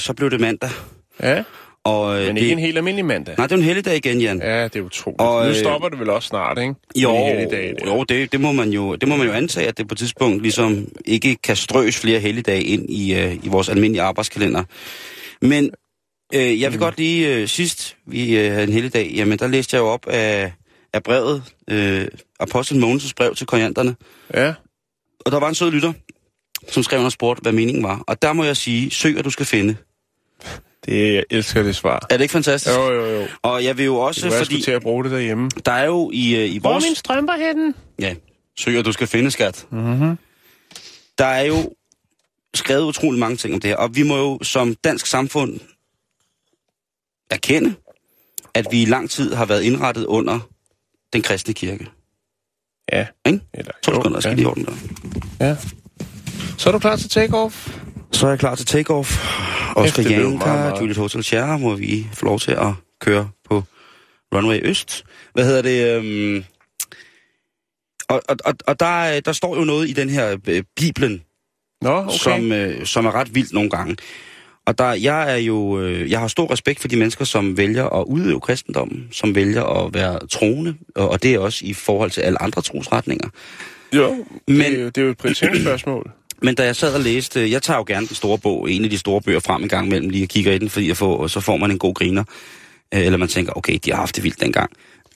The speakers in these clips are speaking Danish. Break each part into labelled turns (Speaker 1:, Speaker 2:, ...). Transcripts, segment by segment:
Speaker 1: Så blev det mandag.
Speaker 2: Ja,
Speaker 1: Og, øh,
Speaker 2: men
Speaker 1: det,
Speaker 2: ikke en helt almindelig mandag.
Speaker 1: Nej, det er en helligdag igen, Jan.
Speaker 2: Ja, det er utroligt.
Speaker 1: Og,
Speaker 2: nu
Speaker 1: øh,
Speaker 2: stopper det vel også snart, ikke?
Speaker 1: Jo,
Speaker 2: Med de helligdage der.
Speaker 1: jo det, det, må man jo, det må man jo antage, at det på et tidspunkt ligesom ikke kan strøs flere helligdage ind i, øh, i vores almindelige arbejdskalender. Men øh, jeg vil
Speaker 2: Mm.
Speaker 1: godt lige, øh, sidst vi øh, havde en helligdag, jamen der læste jeg jo op af, af brevet, øh, Apostel Mogens' brev til korianderne.
Speaker 2: Ja,
Speaker 1: Og der var en sød lytter, som skrev og spurgte, hvad meningen var. Og der må jeg sige, søg, at du skal finde.
Speaker 2: Det, jeg elsker det svar.
Speaker 1: Er det ikke fantastisk?
Speaker 2: Jo, jo, jo.
Speaker 1: Og jeg vil jo
Speaker 2: Det
Speaker 1: også,
Speaker 2: være, jeg
Speaker 1: fordi
Speaker 2: skulle til at bruge det derhjemme.
Speaker 1: der er jo i, øh, i
Speaker 2: Hvor er
Speaker 1: vores...
Speaker 2: mine strømper henne?
Speaker 1: Ja, søg, at du skal finde, skat.
Speaker 2: Mm-hmm.
Speaker 1: Der er jo skrevet utrolig mange ting om det her, og vi må jo som dansk samfund erkende, at vi i lang tid har været indrettet under den kristne kirke.
Speaker 2: Ja.
Speaker 1: Ikke?
Speaker 2: Eller,
Speaker 1: To sekunder, jeg skal lige ordne der.
Speaker 2: Ja. Så er du klar til take-off?
Speaker 1: Så er jeg klar til take-off. Oscar Janka,
Speaker 2: meget.
Speaker 1: Juliet Hotel Sierra, må vi få lov til at køre på Runway Øst. Hvad hedder det? Øhm... Og, og, og, og der, der står jo noget i den her øh, Bibelen,
Speaker 2: Nå, okay.
Speaker 1: som, øh, som er ret vildt nogle gange. Og der, jeg er jo, øh, jeg har stor respekt for de mennesker, som vælger at udøve kristendommen, som vælger at være troende, og, og det er også i forhold til alle andre trosretninger.
Speaker 2: Jo,
Speaker 1: Men-
Speaker 2: det, er jo, det er jo et prioriteringsspørgsmål.
Speaker 1: Men da jeg sad og læste, jeg tager jo gerne den store bog, en af de store bøger frem en gang imellem, lige og kigger i den, fordi jeg får, så får man en god griner. Øh, Eller man tænker, okay, de har haft det vildt dengang.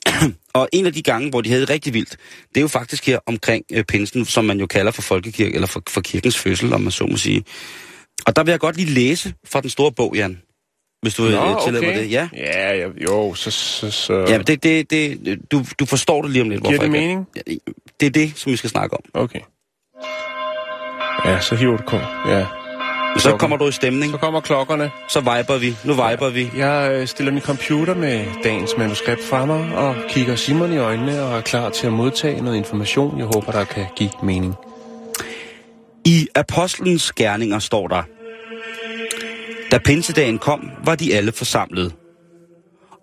Speaker 1: og en af de gange, hvor de havde det rigtig vildt, det er jo faktisk her omkring øh, pinsen, som man jo kalder for folkekirke, eller for, for kirkens fødsel, om man så må sige. Og der vil jeg godt lige læse fra den store bog, Jan. Hvis du vil
Speaker 2: Nå,
Speaker 1: øh, tillade
Speaker 2: okay.
Speaker 1: mig det. Ja.
Speaker 2: Ja, ja jo, så... så, så...
Speaker 1: Ja, det, det, det, du, du forstår det lige om lidt.
Speaker 2: Giver
Speaker 1: hvorfor
Speaker 2: det
Speaker 1: jeg
Speaker 2: mening?
Speaker 1: Ja, det er det, som vi skal snakke om.
Speaker 2: Okay. Ja, så hiver du kom. Ja.
Speaker 1: Så kommer du i stemning,
Speaker 2: Så kommer klokkerne.
Speaker 1: så viber vi. Nu viber vi.
Speaker 2: Jeg øh, stiller min computer med dagens manuskript fra mig og kigger Simon i øjnene og er klar til at modtage noget information, jeg håber, der kan give mening.
Speaker 1: I Apostlens gerninger står der, Da pinsedagen kom, var de alle forsamlet.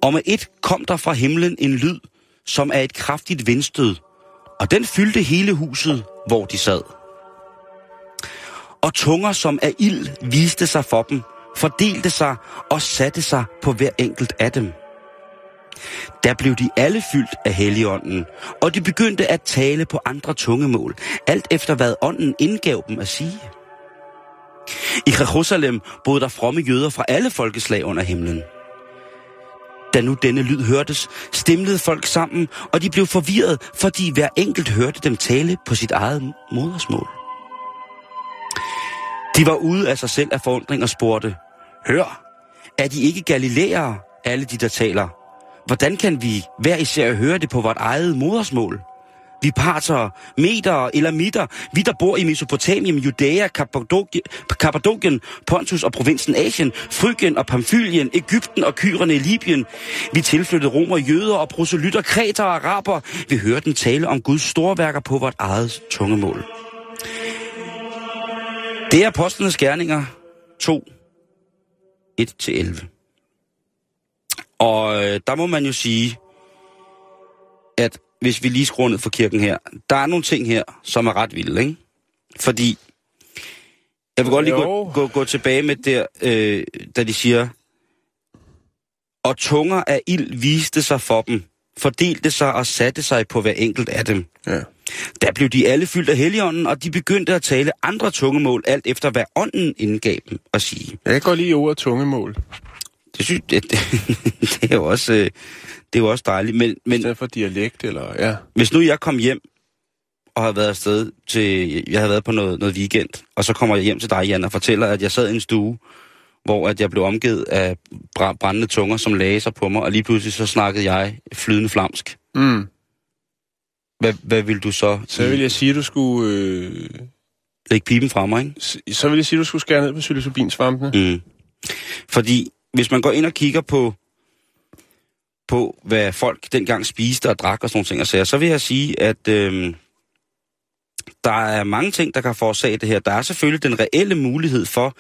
Speaker 1: Og med et kom der fra himlen en lyd, som er et kraftigt vindstød, og den fyldte hele huset, hvor de sad. Og tunger som af ild viste sig for dem, fordelte sig og satte sig på hver enkelt af dem. Der blev de alle fyldt af Helligånden, og de begyndte at tale på andre tungemål, alt efter hvad ånden indgav dem at sige. I Jerusalem boede der fromme jøder fra alle folkeslag under himlen. Da nu denne lyd hørtes, stemlede folk sammen, og de blev forvirret, fordi hver enkelt hørte dem tale på sit eget modersmål. De var ude af sig selv af forundring og spurgte, Hør, er de ikke galilæere, alle de der taler? Hvordan kan vi hver især høre det på vort eget modersmål? Vi parter, meter eller mitter, vi der bor i Mesopotamien, Judæa, Kappadokien, Pontus og provinsen Asien, Frygien og Pamfylien, Ægypten og kyrene i Libyen. Vi tilflyttede romer, jøder og proselytter, kreter og araber. Vi hørte den tale om Guds storværker på vort eget tungemål. Det er apostlenes gerninger 2, 1-11. Og øh, der må man jo sige, at hvis vi lige skruer ned for kirken her, der er nogle ting her, som er ret vilde, ikke? Fordi, jeg vil godt lige gå, gå, gå tilbage med der, øh, da de siger, og tunger af ild viste sig for dem, fordelte sig og satte sig på hver enkelt af dem.
Speaker 2: Ja.
Speaker 1: Der blev de alle fyldt af helligånden, og de begyndte at tale andre tungemål, alt efter hvad ånden indgav dem at sige.
Speaker 2: Jeg godt lide ordet tungemål,
Speaker 1: Det, synes, det, det, er jo også, øh, det er jo også dejligt. Men, men
Speaker 2: for dialekt, eller... Ja.
Speaker 1: hvis nu jeg kom hjem og har været afsted til, jeg har været på noget, noget weekend, og så kommer jeg hjem til dig, Jan, og fortæller, at jeg sad i en stue hvor at jeg blev omgivet af brændende tunger, som lagde sig på mig, og lige pludselig så snakkede jeg flydende flamsk.
Speaker 2: Mm.
Speaker 1: Hvad, hvad vil du så?
Speaker 2: Så vil jeg sige, at du skulle... Øh,
Speaker 1: Lægge pipen fra mig, ikke?
Speaker 2: så vil jeg sige, at du skulle skære ned på psilocybinsvampene.
Speaker 1: Mm. Fordi hvis man går ind og kigger på, på hvad folk dengang spiste og drak og sådan nogle ting og sager, så vil jeg sige, at øh, der er mange ting, der kan forårsage det her. Der er selvfølgelig den reelle mulighed for,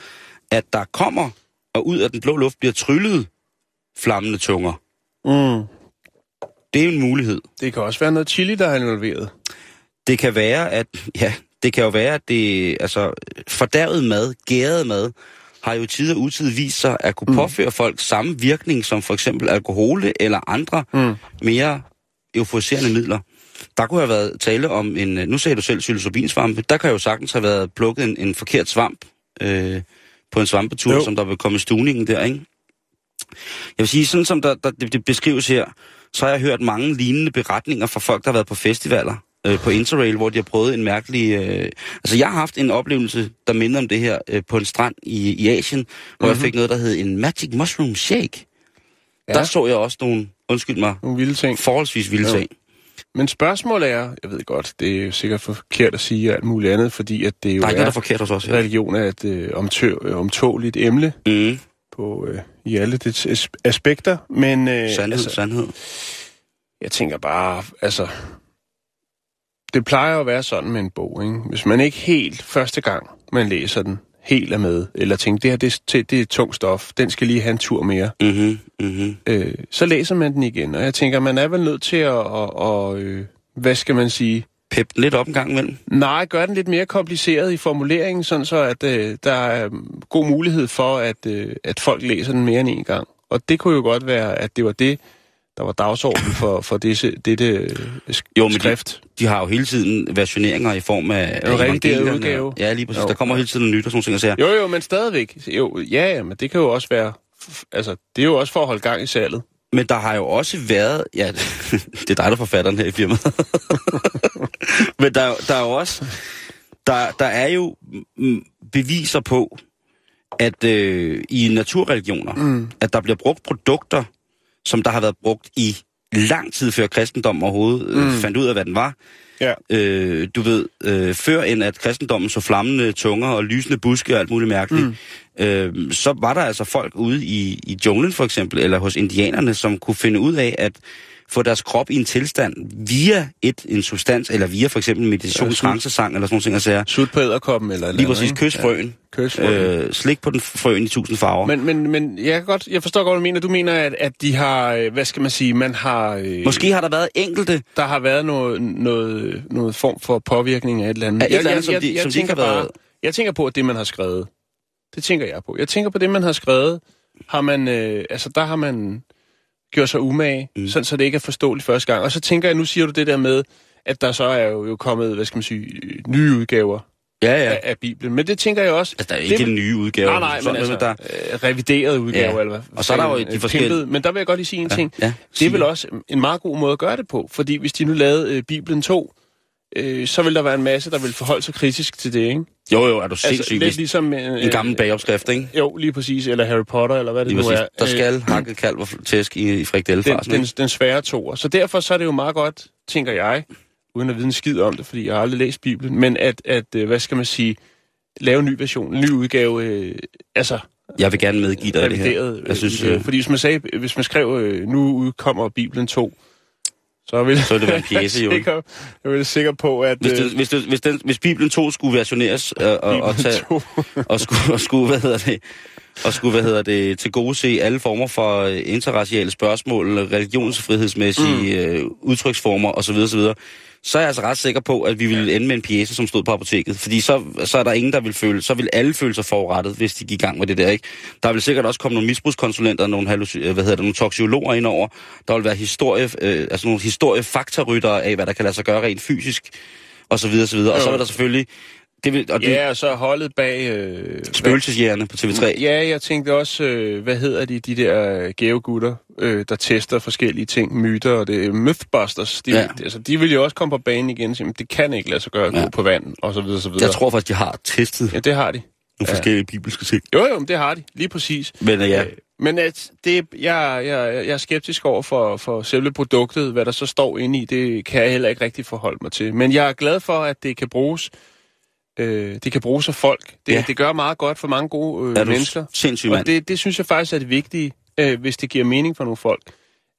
Speaker 1: at der kommer og ud af den blå luft bliver tryllet flammende tunger.
Speaker 2: Mm.
Speaker 1: Det er en mulighed.
Speaker 2: Det kan også være noget chili, der er involveret.
Speaker 1: Det kan være, at ja, det kan jo være, at det, altså, fordærvet mad, gæret mad, har jo tid og utid vist sig at kunne mm. påføre folk samme virkning som for eksempel alkohol eller andre
Speaker 2: Mm.
Speaker 1: mere euforiserende midler. Der kunne have været tale om en, nu sagde du selv psilocybinsvampe, der kan jo sagtens have været plukket en, en forkert svamp øh, på en svampetur,
Speaker 2: jo.
Speaker 1: som der vil komme i stuningen der, ikke? Jeg vil sige, sådan som der, der, det, det beskrives her, så har jeg hørt mange lignende beretninger fra folk, der har været på festivaler øh, på Interrail, hvor de har prøvet en mærkelig... Øh, altså, jeg har haft en oplevelse, der minder om det her, øh, på en strand i, i Asien, hvor mm-hmm. jeg fik noget, der hed en Magic Mushroom Shake. Ja.
Speaker 2: Ja.
Speaker 1: Der så jeg også nogle, undskyld mig,
Speaker 2: Nogle vilde ting.
Speaker 1: forholdsvis vilde
Speaker 2: Jo.
Speaker 1: ting.
Speaker 2: Men spørgsmålet er, jeg ved godt, det er jo sikkert forkert at sige alt muligt andet, fordi at det jo
Speaker 1: Der er ikke noget, der er
Speaker 2: er,
Speaker 1: forkert hos os her.
Speaker 2: religion er et øh, omtø, øh, omtåligt emne
Speaker 1: Mm,
Speaker 2: på, øh, i alle dets as- aspekter. Men øh,
Speaker 1: sandhed,
Speaker 2: altså,
Speaker 1: sandhed.
Speaker 2: jeg tænker bare, altså, det plejer at være sådan med en bog, ikke? Hvis man ikke helt første gang, man læser den, helt er med, eller tænker, det her det, er- det, er tungt stof, den skal lige have en tur mere,
Speaker 1: Mm-hmm, mm-hmm.
Speaker 2: øh, så læser man den igen. Og jeg tænker, man er vel nødt til at, at, at øh, hvad skal man sige,
Speaker 1: Pep lidt op en gang imellem.
Speaker 2: Nej, gør den lidt mere kompliceret i formuleringen, sådan så at øh, der er øh, god mulighed for, at, øh, at folk læser den mere end en gang. Og det kunne jo godt være, at det var det, der var dagsordenen for, for disse, dette øh, sk-
Speaker 1: Jo, men de-
Speaker 2: skrift.
Speaker 1: De har jo hele tiden versioneringer i form af...
Speaker 2: Revideret
Speaker 1: evangelierne.
Speaker 2: udgave.
Speaker 1: Ja, lige præcis.
Speaker 2: Jo.
Speaker 1: Der kommer hele tiden nyt og sådan ting.
Speaker 2: Jo, jo, men stadigvæk. Jo, ja, ja, men det kan jo også være... Altså, det er jo også for at holde gang i salget.
Speaker 1: Men der har jo også været... Ja, det er dig, der er forfatteren her i firmaet. Men der, der er jo også... Der, der er jo beviser på, at øh, i naturreligioner, mm. at der bliver brugt produkter, som der har været brugt i lang tid før kristendom overhovedet øh,
Speaker 2: Mm.
Speaker 1: fandt ud af, hvad den var.
Speaker 2: Ja.
Speaker 1: Øh, du ved, øh, før end at kristendommen så flammende tunger og lysende buske og alt muligt mærkeligt, mm. øh, så var der altså folk ude i, i junglen for eksempel, eller hos indianerne, som kunne finde ud af at få deres krop i en tilstand via et, en substans, eller via for eksempel meditationstrancesang, eller sådan nogle ting, sager.
Speaker 2: Sut på æderkoppen eller
Speaker 1: Lige præcis, kys frøen.
Speaker 2: Ja, kys frøen.
Speaker 1: Øh, slik på den frøen i tusind farver. Men,
Speaker 2: Men, men, jeg, kan godt, jeg forstår godt, hvad du mener. Du mener, at, at de har, øh, hvad skal man sige, man har... Øh,
Speaker 1: Måske har der været enkelte,
Speaker 2: der har været noget, noget, noget form for påvirkning af et eller andet.
Speaker 1: Af et eller andet, som de- som de ikke har været-
Speaker 2: jeg tænker på, at det, man har skrevet, det tænker jeg på. Jeg tænker på det, man har skrevet, har man, øh, altså der har man gjort sig umage, mm. sådan, så det ikke er forståeligt første gang. Og så tænker jeg, nu siger du det der med, at der så er jo, jo kommet, hvad skal man sige, nye udgaver
Speaker 1: ja,
Speaker 2: ja.
Speaker 1: ja.
Speaker 2: af, af Bibelen. Men det tænker jeg også...
Speaker 1: Altså, der er
Speaker 2: det,
Speaker 1: ikke en nye udgave.
Speaker 2: Nej, nej, men
Speaker 1: Sådan
Speaker 2: altså,
Speaker 1: der,
Speaker 2: øh, revideret udgave,
Speaker 1: Ja.
Speaker 2: eller hvad?
Speaker 1: Og så er der jo de
Speaker 2: øh,
Speaker 1: forskellige-
Speaker 2: pimpet. Men der vil jeg godt lige sige en ting.
Speaker 1: ja,
Speaker 2: Det er vel også en meget god måde at gøre det på, fordi hvis de nu lavede øh, Bibelen 2, øh, så vil der være en masse, der vil forholde sig kritisk til det, ikke?
Speaker 1: Jo, jo, er du
Speaker 2: Altså,
Speaker 1: sindssyg.
Speaker 2: lidt
Speaker 1: Altså,
Speaker 2: ligesom... Øh,
Speaker 1: en gammel bagopskrift, ikke?
Speaker 2: Jo, lige præcis, eller Harry Potter, eller hvad det
Speaker 1: Lige
Speaker 2: nu
Speaker 1: præcis.
Speaker 2: er.
Speaker 1: Der
Speaker 2: Øh,
Speaker 1: skal hakket kalv og tæsk i, i
Speaker 2: den,
Speaker 1: frikdellefarsen,
Speaker 2: den,
Speaker 1: ikke?
Speaker 2: den svære toer. Så derfor så er det jo meget godt, tænker jeg, uden at vide en skid om det, fordi jeg har aldrig læst Bibelen, men at, at øh, hvad skal man sige, lave en ny version, en ny udgave, øh, altså
Speaker 1: Jeg vil gerne medgive dig det her. Jeg synes,
Speaker 2: udgave.
Speaker 1: øh,
Speaker 2: Fordi hvis man, sagde, hvis man skrev, øh, nu udkommer Bibelen 2, så ville
Speaker 1: Så ville det være en pjece, jo.
Speaker 2: sikker, jeg er sikker på, at...
Speaker 1: Hvis,
Speaker 2: øh,
Speaker 1: det, hvis, det, hvis, den, hvis Bibelen 2 skulle versioneres øh, og, og,
Speaker 2: Bibelen
Speaker 1: tage,
Speaker 2: 2.
Speaker 1: og skulle, og skulle, hvad hedder det, og skulle, hvad hedder det, til gode se alle former for øh, interraciale spørgsmål, religionsfrihedsmæssige øh, udtryksformer osv., osv., så er jeg altså ret sikker på, at vi ville ende med en pjæse, som stod på apoteket. Fordi så, så er der ingen, der vil føle, så vil alle føle sig forurettet, hvis de gik i gang med det der, ikke? Der vil sikkert også komme nogle misbrugskonsulenter, nogle, øh, hvad hedder det, nogle toksiologer indover. Der vil være historie, øh, altså nogle historiefaktaryttere af, hvad der kan lade sig gøre rent fysisk, og så videre, og så videre. Og så
Speaker 2: Jo.
Speaker 1: vil der selvfølgelig, det vil, og det,
Speaker 2: Ja, og så holdet bag... Øh,
Speaker 1: spøgelsesjægerne på TV3.
Speaker 2: Ja, jeg tænkte også, øh, hvad hedder de, de der geogutter, øh, der tester forskellige ting, myter, og det er Mythbusters. De,
Speaker 1: Ja.
Speaker 2: ja. altså, de vil jo også komme på banen igen "Men det kan ikke lade sig gøre at gå
Speaker 1: Ja.
Speaker 2: på vand, og så videre, så videre.
Speaker 1: Jeg tror faktisk, de har testet.
Speaker 2: Ja, det har de.
Speaker 1: nogle forskellige bibelske ting.
Speaker 2: Jo, jo, det har de. Lige præcis.
Speaker 1: Men øh, ja,
Speaker 2: Øh, Men at det, jeg, jeg, jeg er skeptisk over for, for selve produktet, hvad der så står inde i, det kan jeg heller ikke rigtig forholde mig til. Men jeg er glad for, at det kan bruges, øh, det kan bruges af folk. Det,
Speaker 1: Ja.
Speaker 2: det gør meget godt for mange gode øh,
Speaker 1: er
Speaker 2: mennesker.
Speaker 1: sindssyg
Speaker 2: Og det, det synes jeg faktisk er det vigtige, øh, hvis det giver mening for nogle folk.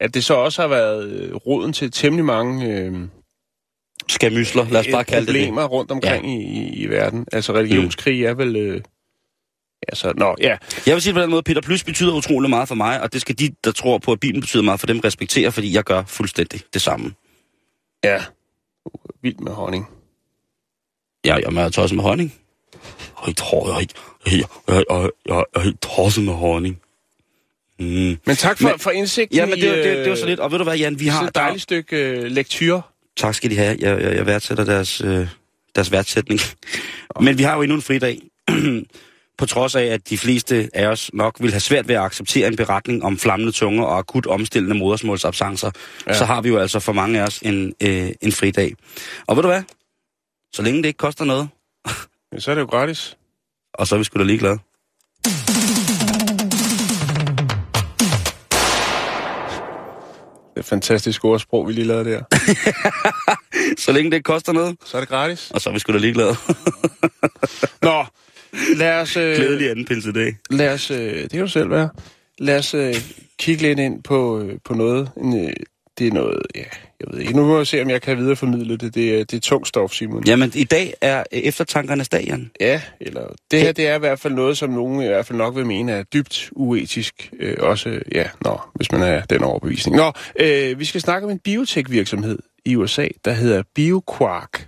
Speaker 2: At det så også har været øh, roden til temmelig mange øh,
Speaker 1: Skamysler, lad os bare kalde det
Speaker 2: problemer rundt omkring ja. i, i, i verden. Altså religionskrig er vel... Øh, altså, nå, ja.
Speaker 1: Jeg vil sige på den måde, Peter Plus betyder utrolig meget for mig, og det skal de, der tror på, at Bibelen betyder meget for dem, respektere, fordi jeg gør fuldstændig det samme.
Speaker 2: Ja. Vildt med honning.
Speaker 1: Jeg, jeg er tosset med honning. Jeg er tro- jeg jeg, jeg, jeg, jeg, er tosset med honning. Mm.
Speaker 2: Men tak for,
Speaker 1: Men-
Speaker 2: for indsigten
Speaker 1: Ja, men det, var- det,
Speaker 2: i,
Speaker 1: det var så lidt. Og ved du hvad, Jan, vi har...
Speaker 2: et dejligt stykke øh, lektyr.
Speaker 1: Tak skal de have. Jeg, jeg, jeg værdsætter deres, øh, deres værdsætning. Men vi har jo endnu en fridag. På trods af, at de fleste af os nok vil have svært ved at acceptere en beretning om flammende tunger og akut omstillende modersmålsabsancer, ja.
Speaker 2: Ja.
Speaker 1: så har vi jo altså for mange af os en, øh, en fridag. Og ved du hvad? Så længe det ikke koster noget,
Speaker 2: Ja, så er det jo gratis.
Speaker 1: og så er vi sgu da ligeglade.
Speaker 2: Det er et fantastisk ordsprog, vi lige lavede der.
Speaker 1: Så længe det ikke koster noget,
Speaker 2: Så er det gratis.
Speaker 1: og så er vi sgu da ligeglade.
Speaker 2: Nå, lad os... Øh,
Speaker 1: Glædelig anden pinsedag.
Speaker 2: lad os øh, det kan du selv være. Lad os øh, kigge lidt ind på, øh, på noget. En, øh, det er noget, ja, jeg ved ikke. Nu må jeg se, om jeg kan videreformidle det. Det er, det er tungt stof, Simon.
Speaker 1: Jamen, i dag er øh, eftertankernes dag, Jan.
Speaker 2: Ja, eller det her det er i hvert fald noget, som nogen i hvert fald nok vil mene er dybt uetisk. Øh, også, ja, nå, hvis man er den overbevisning. Nå, øh, vi skal snakke om en biotech-virksomhed i USA, der hedder BioQuark.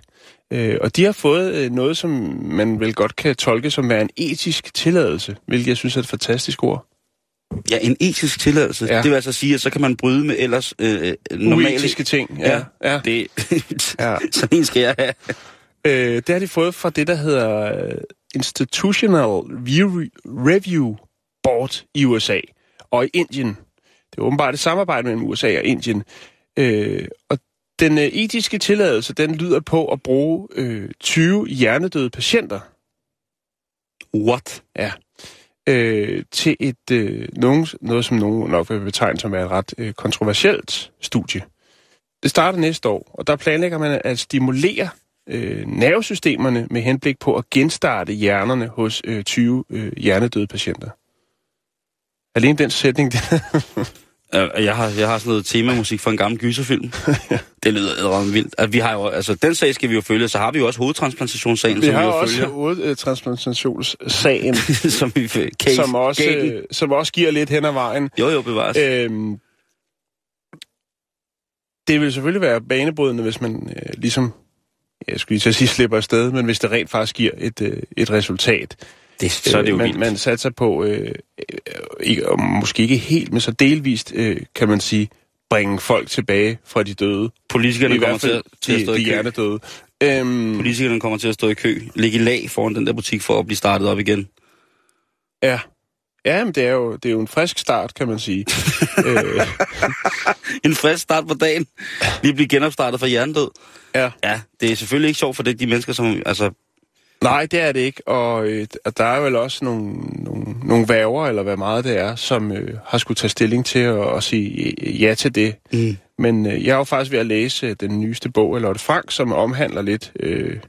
Speaker 2: Øh, og de har fået øh, noget, som man vel godt kan tolke som være en etisk tilladelse, hvilket jeg synes er et fantastisk ord.
Speaker 1: Ja, en etisk tilladelse. Ja.
Speaker 2: Ja.
Speaker 1: Det vil altså sige, at så kan man bryde med ellers øh, normale...
Speaker 2: Uetiske ting, ja. ja.
Speaker 1: Det,
Speaker 2: Ja.
Speaker 1: sådan en skal jeg have.
Speaker 2: Øh, det har de fået fra det, der hedder øh, Institutional View- Review Board i USA og i Indien. Det er åbenbart et samarbejde mellem USA og Indien. Øh, og den øh, etiske tilladelse, den lyder på at bruge øh, 20 hjernedøde patienter
Speaker 1: What?
Speaker 2: Øh, til et øh, nogen, noget, som nogen nok vil betegne som er et ret øh, kontroversielt studie. Det starter næste år, og der planlægger man at stimulere øh, nervesystemerne med henblik på at genstarte hjernerne hos øh, 20 øh, hjernedøde patienter. Alene den sætning,
Speaker 1: den jeg har, jeg har sådan noget temamusik fra en gammel gyserfilm. det lyder edderrømme vildt. At vi har jo, altså, den sag skal vi jo følge, så har vi jo også hovedtransplantationssagen,
Speaker 2: vi
Speaker 1: som
Speaker 2: har
Speaker 1: vi jo
Speaker 2: også
Speaker 1: følger.
Speaker 2: hovedtransplantationssagen,
Speaker 1: som vi case,
Speaker 2: som, også, øh, som også giver lidt hen ad vejen.
Speaker 1: Jo, jo, bevares.
Speaker 2: Øhm, det vil selvfølgelig være banebrydende, hvis man øh, ligesom, jeg skulle lige til at sige, slipper afsted, men hvis det rent faktisk giver et, øh, et resultat.
Speaker 1: Det, så er det jo
Speaker 2: øh, man,
Speaker 1: vildt.
Speaker 2: man satser på, øh, øh, ikke, måske ikke helt, men så delvist, øh, kan man sige, bringe folk tilbage fra de døde.
Speaker 1: Politikerne
Speaker 2: I
Speaker 1: kommer til, til at stå
Speaker 2: de
Speaker 1: i kø.
Speaker 2: hjernedøde. Øhm,
Speaker 1: Politikerne kommer til at stå i kø, ligge i lag foran den der butik for at blive startet op igen.
Speaker 2: ja. Ja, men det er, jo, det er jo en frisk start, kan man sige. øh,
Speaker 1: En frisk start på dagen. Lige blive genopstartet for hjernedød.
Speaker 2: ja.
Speaker 1: Ja, det er selvfølgelig ikke sjovt for det, de mennesker, som... Altså,
Speaker 2: Nej, det er det ikke, og, øh, og der er vel også nogle, nogle, nogle værger, eller hvad meget det er, som øh, har skulle tage stilling til at, at sige øh, ja til det.
Speaker 1: mm,
Speaker 2: Men øh, jeg er jo faktisk ved at læse øh, den nyeste bog af Lotte Frank, som omhandler lidt, øh,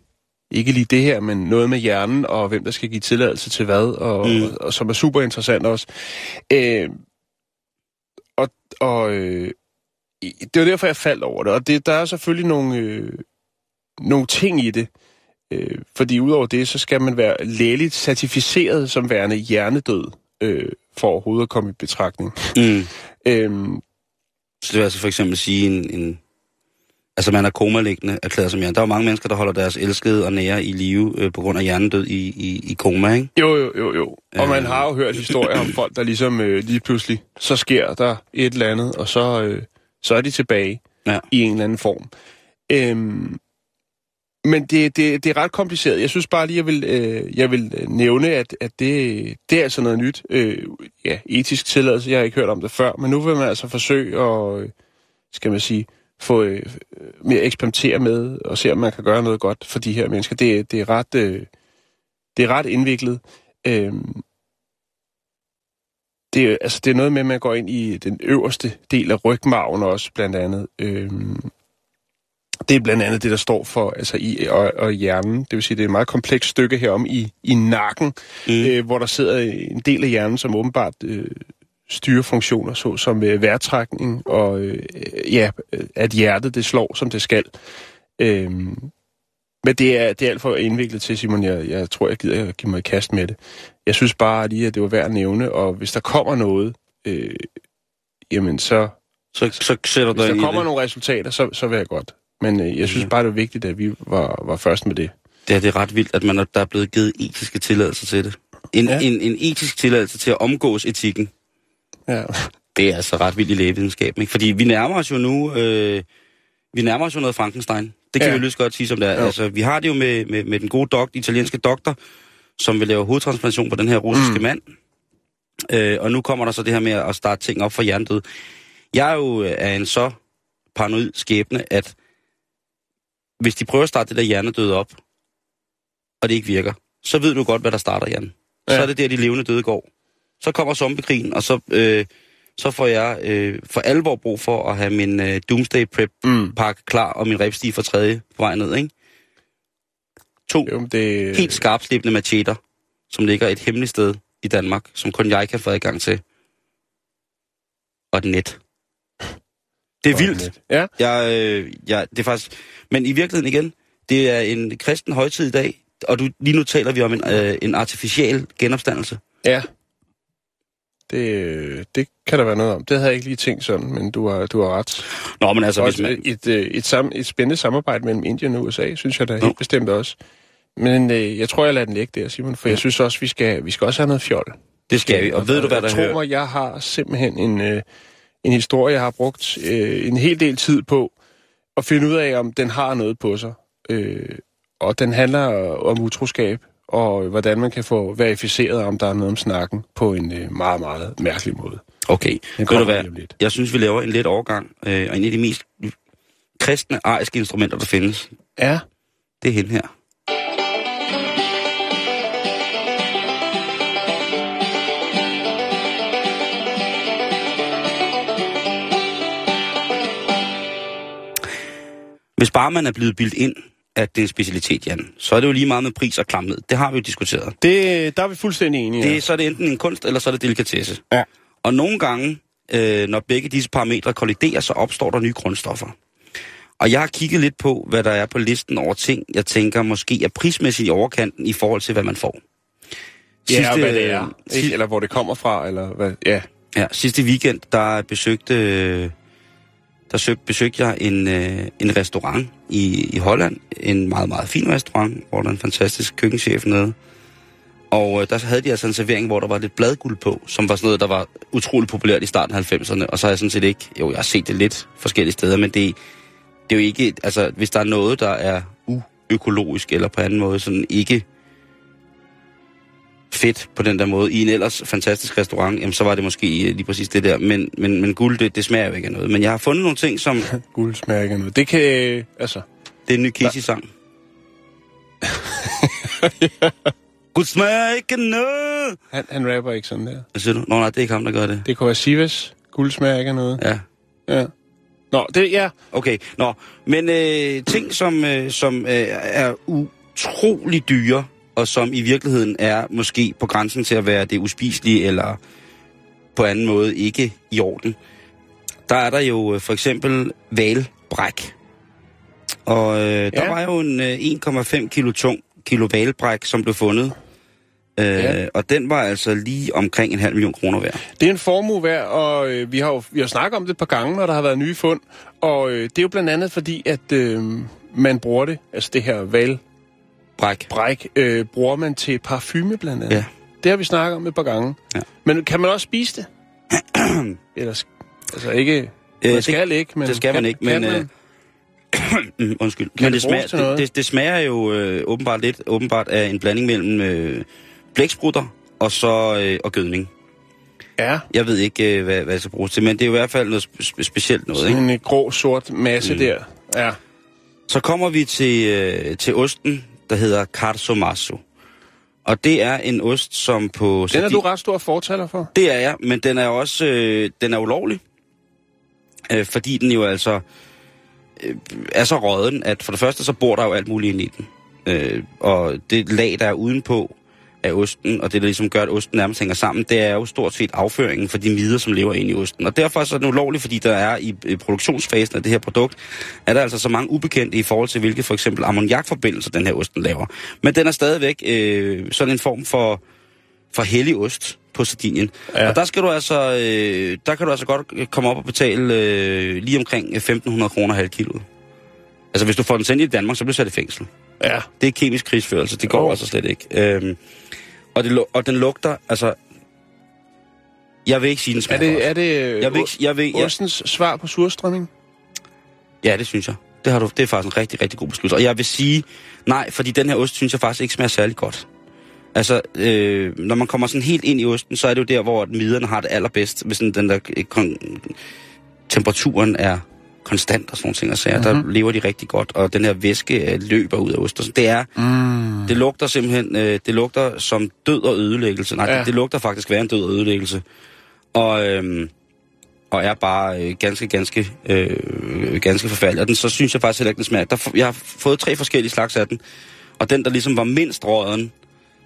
Speaker 2: ikke lige det her, men noget med hjernen, og hvem der skal give tilladelse til hvad, og,
Speaker 1: Mm.
Speaker 2: og, og som er super interessant også. Øh, og og øh, det var derfor, jeg faldt over det, og det, der er selvfølgelig nogle, øh, nogle ting i det, Øh, fordi udover det, så skal man være lægeligt certificeret som værende hjernedød, øh, for overhovedet at komme i betragtning.
Speaker 1: mm.
Speaker 2: Øhm,
Speaker 1: Så det vil altså for eksempel sige en... en altså man er komaliggende erklæret som hjerne. Der er jo mange mennesker, der holder deres elskede og nære i live øh, på grund af hjernedød i, i, i koma, ikke?
Speaker 2: jo, jo, jo, jo. Og man
Speaker 1: Øh.
Speaker 2: har jo hørt historier om folk, der ligesom øh, lige pludselig, så sker der et eller andet, og så, øh, så er de tilbage
Speaker 1: Ja.
Speaker 2: i en eller anden form. Øhm, men det, det, det er ret kompliceret. Jeg synes bare lige, jeg vil, øh, jeg vil nævne, at, at det, det er altså noget nyt. Øh, ja, etisk tilladelse, jeg har ikke hørt om det før, men nu vil man altså forsøge at, øh, skal man sige, få øh, mere eksperimentere med, og se, om man kan gøre noget godt for de her mennesker. Det, det, er, ret, øh, det er ret indviklet. Øh, det, altså, det er noget med, at man går ind i den øverste del af rygmarven også, blandt andet. Øh, det er blandt andet det, der står for altså i og, og hjernen. Det vil sige, det er et meget komplekst stykke herom i, i nakken, mm. øh, hvor der sidder en del af hjernen, som åbenbart øh, styrer funktioner, såsom øh, vejrtrækning og øh, ja, at hjertet det slår, som det skal. Øhm, men det er, det er alt for indviklet til, Simon. Jeg, jeg tror, jeg gider at give mig i kast med det. Jeg synes bare lige, at det var værd at nævne, og hvis der kommer noget, øh, jamen så...
Speaker 1: Så, så sætter du
Speaker 2: Hvis der kommer
Speaker 1: det.
Speaker 2: nogle resultater, så, så vil jeg godt. Men øh, jeg synes
Speaker 1: Ja.
Speaker 2: bare, det var vigtigt, at vi var, var først med det.
Speaker 1: Det er, det er ret vildt, at man er, der er blevet givet etiske tilladelser til det. En,
Speaker 2: Ja.
Speaker 1: ja. en, en etisk tilladelse til at omgås etikken.
Speaker 2: Ja.
Speaker 1: Det er altså ret vildt i lægevidenskaben, ikke? Fordi vi nærmer os jo nu... Øh, vi nærmer os jo noget Frankenstein. Det kan
Speaker 2: Ja.
Speaker 1: ja. vi jo lige så godt sige, som det er.
Speaker 2: Jo.
Speaker 1: Altså, vi har det jo med, med, med den gode dok, italienske doktor, som vil lave hovedtransplantation på den her russiske mm. mand. Øh, og nu kommer der så det her med at starte ting op for hjernedød. Jeg er jo øh, af en så paranoid skæbne, at hvis de prøver at starte det der hjernedød op, og det ikke virker, så ved du godt, hvad der starter, Jan. Ja. Så er det der, de levende døde går. Så kommer zombiekrigen, og så, øh, så får jeg øh, for alvor brug for at have min øh, Doomsday Prep
Speaker 2: Mm.
Speaker 1: pakke klar, og min repstige for tredje på vej ned, ikke? To
Speaker 2: Jo, det,
Speaker 1: helt skarpslebende macheter, som ligger et hemmeligt sted i Danmark, som kun jeg kan få adgang til. Og et net. Det er vildt.
Speaker 2: Ja,
Speaker 1: Jeg, øh, jeg, det er faktisk... Men i virkeligheden igen, det er en kristen højtid i dag, og du, lige nu taler vi om en, øh, en artificiel genopstandelse.
Speaker 2: ja. Det, det kan der være noget om. Det havde jeg ikke lige tænkt sådan, men du har, du har ret.
Speaker 1: Nå, men altså, hvis man...
Speaker 2: et, øh, et, sam, et spændende samarbejde mellem Indien og USA, synes jeg da helt bestemt også. Men øh, jeg tror, jeg lader den ligge der, Simon, for jeg synes også, vi skal, vi skal også have noget fjol.
Speaker 1: Det skal vi, og ved du, hvad der hører?
Speaker 2: mig, jeg har simpelthen en, øh, en historie, jeg har brugt øh, en hel del tid på at finde ud af, om den har noget på sig. Øh, og den handler om utroskab, og hvordan man kan få verificeret, om der er noget om snakken, på en øh, meget, meget mærkelig måde.
Speaker 1: Okay, ved du hvad? Jeg synes, vi laver en let overgang, øh, og en af de mest kristne, ariske instrumenter, der findes,
Speaker 2: Ja,
Speaker 1: det er hende her. Hvis bare man er blevet bildt ind, at det er en specialitet, Jan, så er det jo lige meget med pris og klamhed. Det har vi jo diskuteret.
Speaker 2: det, der er vi fuldstændig enige.
Speaker 1: Det,
Speaker 2: ja.
Speaker 1: så er det enten en kunst, eller så er det delikatesse.
Speaker 2: Ja.
Speaker 1: Og nogle gange, øh, når begge disse parametre kolliderer, så opstår der nye grundstoffer. Og jeg har kigget lidt på, hvad der er på listen over ting, jeg tænker måske er prismæssigt i overkanten i forhold til, hvad man får.
Speaker 2: Ja, og hvad det
Speaker 1: øh,
Speaker 2: er. Ikke?
Speaker 1: Sidste,
Speaker 2: Eller hvor det kommer fra, eller hvad. Ja.
Speaker 1: ja, sidste weekend, der besøgte, øh, der besøgte jeg en, øh, en restaurant i, i Holland. En meget, meget fin restaurant, hvor der er en fantastisk køkkenchef nede. Og øh, der havde de altså en servering, hvor der var lidt bladguld på, som var sådan noget, der var utrolig populært i starten af 90'erne. Og så har jeg sådan set ikke, jo, jeg har set det lidt forskellige steder, men det, det er jo ikke, altså hvis der er noget, der er uøkologisk eller på anden måde sådan ikke fedt på den der måde i en ellers fantastisk restaurant, jamen så var det måske lige præcis det der. Men, men, men guld, det, det smager jo ikke af noget. Men jeg har fundet nogle ting, som...
Speaker 2: Guld smager ikke af noget. Det kan, øh, altså...
Speaker 1: Det er en ny Casey-sang. Guld smager ikke noget!
Speaker 2: Han, han rapper ikke sådan der.
Speaker 1: Hvad siger du? Nå nej, det er ikke ham, der gør det.
Speaker 2: Det kunne være Sivas. Guld smager ikke af noget.
Speaker 1: Ja.
Speaker 2: Ja. Nå, det, ja.
Speaker 1: Okay, nå. Men øh, ting, som, øh, som øh, er utrolig dyre, og som i virkeligheden er måske på grænsen til at være det uspiselige, eller på anden måde ikke i orden. Der er der jo øh, for eksempel valbræk. Og øh, der
Speaker 2: Ja.
Speaker 1: var jo en øh, 1,5 kilo tung kilo valbræk, som blev fundet. Øh,
Speaker 2: Ja.
Speaker 1: Og den var altså lige omkring en halv million kroner værd.
Speaker 2: Det er en formue værd, og øh, vi har jo vi har snakket om det et par gange, når der har været nye fund. Og øh, det er jo blandt andet fordi, at øh, man bruger det, altså det her valbræk,
Speaker 1: Bræk.
Speaker 2: øh, bruger man til parfume blandt andet.
Speaker 1: Ja.
Speaker 2: Det har vi snakket om et par gange.
Speaker 1: Ja.
Speaker 2: Men kan man også spise det? Eller, altså ikke...
Speaker 1: Øh,
Speaker 2: Man
Speaker 1: det-
Speaker 2: skal ikke, men...
Speaker 1: det skal
Speaker 2: kan,
Speaker 1: man ikke,
Speaker 2: kan
Speaker 1: men,
Speaker 2: man?
Speaker 1: øh, Mm, undskyld.
Speaker 2: Kan
Speaker 1: Men
Speaker 2: det
Speaker 1: det, smager, det, det, det smager jo øh, åbenbart lidt åbenbart af en blanding mellem øh, blæksprutter og så øh, og gødning.
Speaker 2: Ja,
Speaker 1: Jeg ved ikke, øh, hvad, hvad det skal bruges til, men det er i hvert fald noget spe- specielt noget. Ikke?
Speaker 2: sådan en grå, sort masse
Speaker 1: Mm.
Speaker 2: der. Ja.
Speaker 1: Så kommer vi til, øh, til osten, der hedder Carsomasso. Og det er en ost, som på...
Speaker 2: Den er du ret stor fortaler for.
Speaker 1: Det er jeg, men den er også øh, den er ulovlig. Øh, fordi den jo altså øh, er så råden, at for det første så bor der jo alt muligt ind i den. Øh, og det lag, der er udenpå af osten, og det, der ligesom gør, at osten nærmest hænger sammen, det er jo stort set afføringen for de midler, som lever inde i osten. Og derfor så er den ulovlig, fordi der er i, produktionsfasen af det her produkt, er der altså så mange ubekendte i forhold til, hvilke for eksempel ammoniakforbindelser den her osten laver. Men den er stadigvæk øh, sådan en form for, for hellig ost på Sardinien.
Speaker 2: Ja.
Speaker 1: Og der skal du altså, øh, der kan du altså godt komme op og betale øh, lige omkring 1.500 kroner halv kilo. Altså hvis du får den sendt i Danmark, så bliver du sat i fængsel.
Speaker 2: Ja.
Speaker 1: Det er kemisk krigsførelse, det går oh. altså slet ikke. Øhm, og, det, og den lugter, altså... Jeg vil ikke sige, den
Speaker 2: Er
Speaker 1: smager
Speaker 2: det,
Speaker 1: godt.
Speaker 2: er det
Speaker 1: Jeg vil ikke, jeg vil, jeg,
Speaker 2: ostens svar på surstrømming?
Speaker 1: ja, det synes jeg. Det, har du, det er faktisk en rigtig, rigtig god beslutning. Og jeg vil sige nej, fordi den her ost synes jeg faktisk ikke smager særlig godt. Altså, øh, når man kommer sådan helt ind i osten, så er det jo der, hvor miderne har det allerbedst. Hvis sådan den der øh, kon- temperaturen er konstant og sådan nogle ting og sager. Mm-hmm. Der lever de rigtig godt, og den her væske øh, løber ud af osten. Så det er,
Speaker 2: Mm.
Speaker 1: Det lugter simpelthen, øh, det lugter som død og ødelæggelse. Nej,
Speaker 2: Ja.
Speaker 1: det, det lugter faktisk være en død og ødelæggelse. Og, øhm, og er bare øh, ganske, ganske, øh, ganske forfærdelig. Og den, så synes jeg faktisk heller ikke, den smager. Der, jeg har fået tre forskellige slags af den. Og den, der ligesom var mindst råden,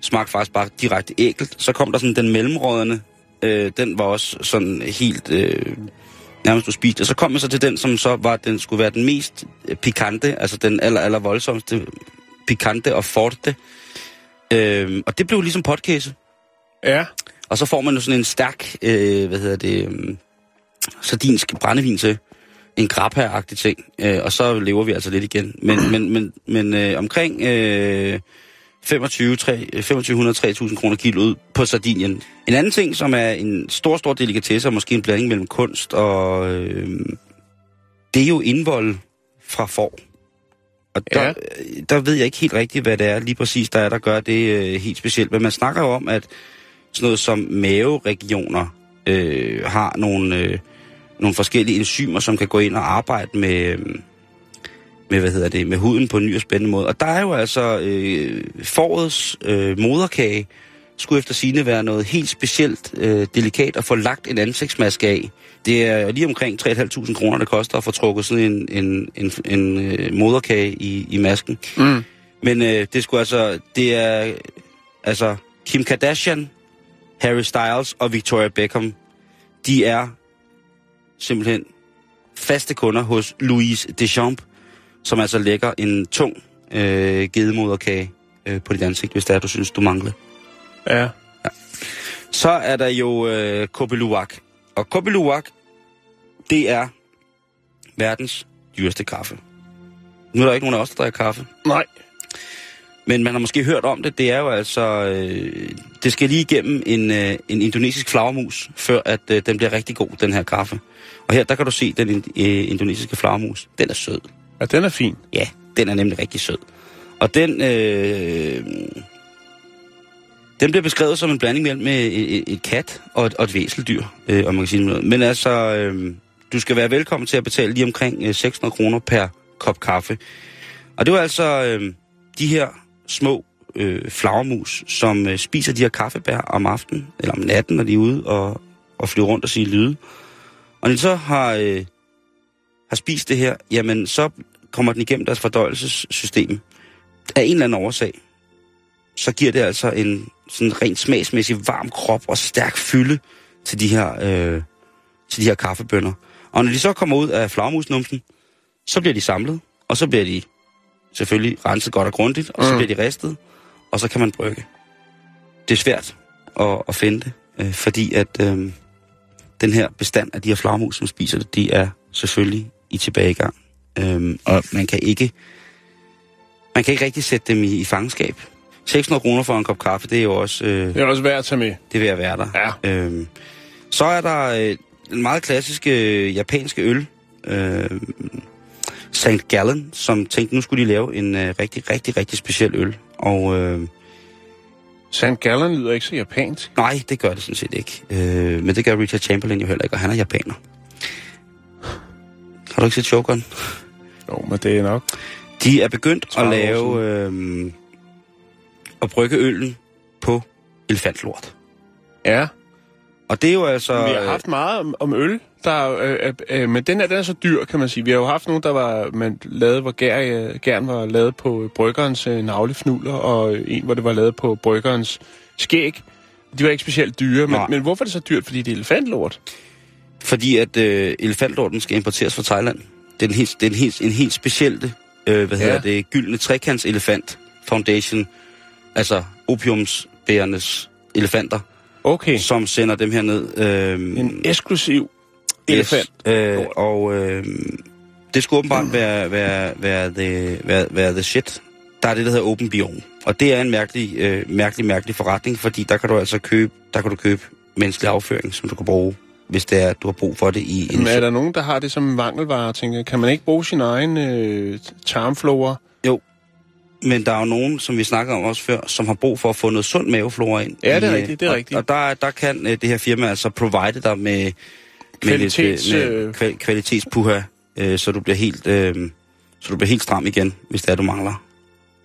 Speaker 1: smagte faktisk bare direkte ægelt. Så kom der sådan den mellemrådende. Øh, den var også sådan helt... Øh, nærmest uspist. Og så kom jeg så til den, som så var, den skulle være den mest øh, pikante, altså den aller, aller voldsomste pikante og forte. Øhm, og det blev ligesom potkäse.
Speaker 2: Ja.
Speaker 1: Og så får man jo sådan en stærk, øh, hvad hedder det, øh, sardinsk brændevin til. En grappa-agtig ting. Øh, og så lever vi altså lidt igen. Men, men, men, men øh, omkring øh, 25 3, 2500-3000 kroner kilo ud på Sardinien. En anden ting, som er en stor, stor delikatesse, og måske en blanding mellem kunst og... Øh, det er jo indvold fra får. Og der,
Speaker 2: Ja.
Speaker 1: ja. der ved jeg ikke helt rigtigt, hvad det er lige præcis, der er, der gør det øh, helt specielt. Men man snakker jo om, at sådan noget som maveregioner øh, har nogle, øh, nogle forskellige enzymer, som kan gå ind og arbejde med, øh, med, hvad hedder det, med huden på en ny og spændende måde. Og der er jo altså øh, forårets øh, moderkage, skulle efter sine være noget helt specielt øh, delikat at få lagt en ansigtsmaske af. Det er lige omkring 3.500 kroner, det koster at få trukket sådan en, en, en, en øh, moderkage i, i masken.
Speaker 2: Mm.
Speaker 1: Men øh, det skulle altså, det er altså Kim Kardashian, Harry Styles og Victoria Beckham. De er simpelthen faste kunder hos Louise Deschamps, som altså lægger en tung øh, gedemoderkage øh, på dit ansigt, hvis det er, du synes, du mangler.
Speaker 2: Ja.
Speaker 1: Så er der jo øh, Kobe Luwak. Og Kobe Luwak, det er verdens dyreste kaffe. Nu er der ikke nogen af os, der drikker kaffe.
Speaker 2: Nej.
Speaker 1: Men man har måske hørt om det. Det er jo altså... Øh, det skal lige igennem en, øh, en indonesisk flagermus, før at øh, den bliver rigtig god, den her kaffe. Og her, der kan du se den øh, indonesiske flagermus. Den er sød.
Speaker 2: Ja, den er fin.
Speaker 1: Ja, den er nemlig rigtig sød. Og den... Øh, den bliver beskrevet som en blanding mellem øh, et, et, et kat og et, og et væseldyr, øh, om man kan sige noget. Men altså, øh, du skal være velkommen til at betale lige omkring øh, 600 kroner per kop kaffe. Og det var altså øh, de her små øh, flagermus, som øh, spiser de her kaffebær om aftenen, eller om natten, når de er ude og, og flyver rundt og siger lyde. Og når de så har, øh, har spist det her, jamen så kommer den igennem deres fordøjelsessystem. Af en eller anden årsag, så giver det altså en sådan rent smagsmæssig varm krop og stærk fylde til de her, øh, til de her kaffebønner. Og når de så kommer ud af flagermusnumsen, så bliver de samlet, og så bliver de selvfølgelig renset godt og grundigt, og så
Speaker 2: Mm.
Speaker 1: bliver de ristet, og så kan man brygge. Det er svært at, at finde det, øh, fordi at øh, den her bestand af de her flagermus, som spiser det, de er selvfølgelig i tilbagegang. Øh, og man kan ikke man kan ikke rigtig sætte dem i, i fangenskab. 600 kroner for en kop kaffe, det er jo også... Øh,
Speaker 2: Det er også værd at tage med.
Speaker 1: det vil jeg være der.
Speaker 2: Ja.
Speaker 1: Øhm, så er der øh, en meget klassisk øh, japanske øl, øh, St. Gallen, som tænkte, nu skulle de lave en øh, rigtig, rigtig, rigtig speciel øl. Og øh,
Speaker 2: St. Gallen lyder ikke så japansk.
Speaker 1: nej, det gør det sådan set ikke. Øh, men det gør Richard Chamberlain jo heller ikke, og han er japaner. Har du ikke set Shogun?
Speaker 2: Jo, men det er nok.
Speaker 1: De er begyndt at
Speaker 2: 30 år
Speaker 1: lave... Øh, at brygge øllen på elefantlort.
Speaker 2: Ja.
Speaker 1: Og det er jo altså...
Speaker 2: Vi har haft meget om, øl, der, er, øh, øh, men den er, den er så dyr, kan man sige. Vi har jo haft nogen, der var man lavet, hvor gær, øh, gæren var lavet på bryggerens øh, navlefnuller, og en, hvor det var lavet på bryggerens skæg. De var ikke specielt dyre, men, men hvorfor er det så dyrt? Fordi det er elefantlort?
Speaker 1: Fordi at øh, elefantlorten skal importeres fra Thailand. Det er en helt, det er en helt, en helt speciel, øh, hvad ja. hedder det, gyldne trekants elefant foundation, altså opiumsbærernes elefanter,
Speaker 2: okay.
Speaker 1: som sender dem her ned. Øh,
Speaker 2: en eksklusiv elefant.
Speaker 1: Yes, øh, og øh, det skulle åbenbart være, være, være, the, være, være the shit. Der er det, der hedder Open Biome. Og det er en mærkelig, øh, mærkelig, mærkelig forretning, fordi der kan du altså købe, der kan du købe menneskelig afføring, som du kan bruge, hvis det er, at du har brug for det i en...
Speaker 2: Men er der nogen, der har det som vangelvare, tænker Kan man ikke bruge sin egen øh, tarmflora?
Speaker 1: Jo, men der er jo nogen, som vi snakkede om også før, som har brug for at få noget sund maveflora ind.
Speaker 2: Ja, det er i, rigtigt, det er
Speaker 1: og,
Speaker 2: rigtigt.
Speaker 1: Og der, der kan øh, det her firma altså provide dig med,
Speaker 2: Kvalitets,
Speaker 1: med, lidt, med kval, kvalitetspuha, øh, så du bliver helt øh, så du bliver helt stram igen, hvis det er, du mangler.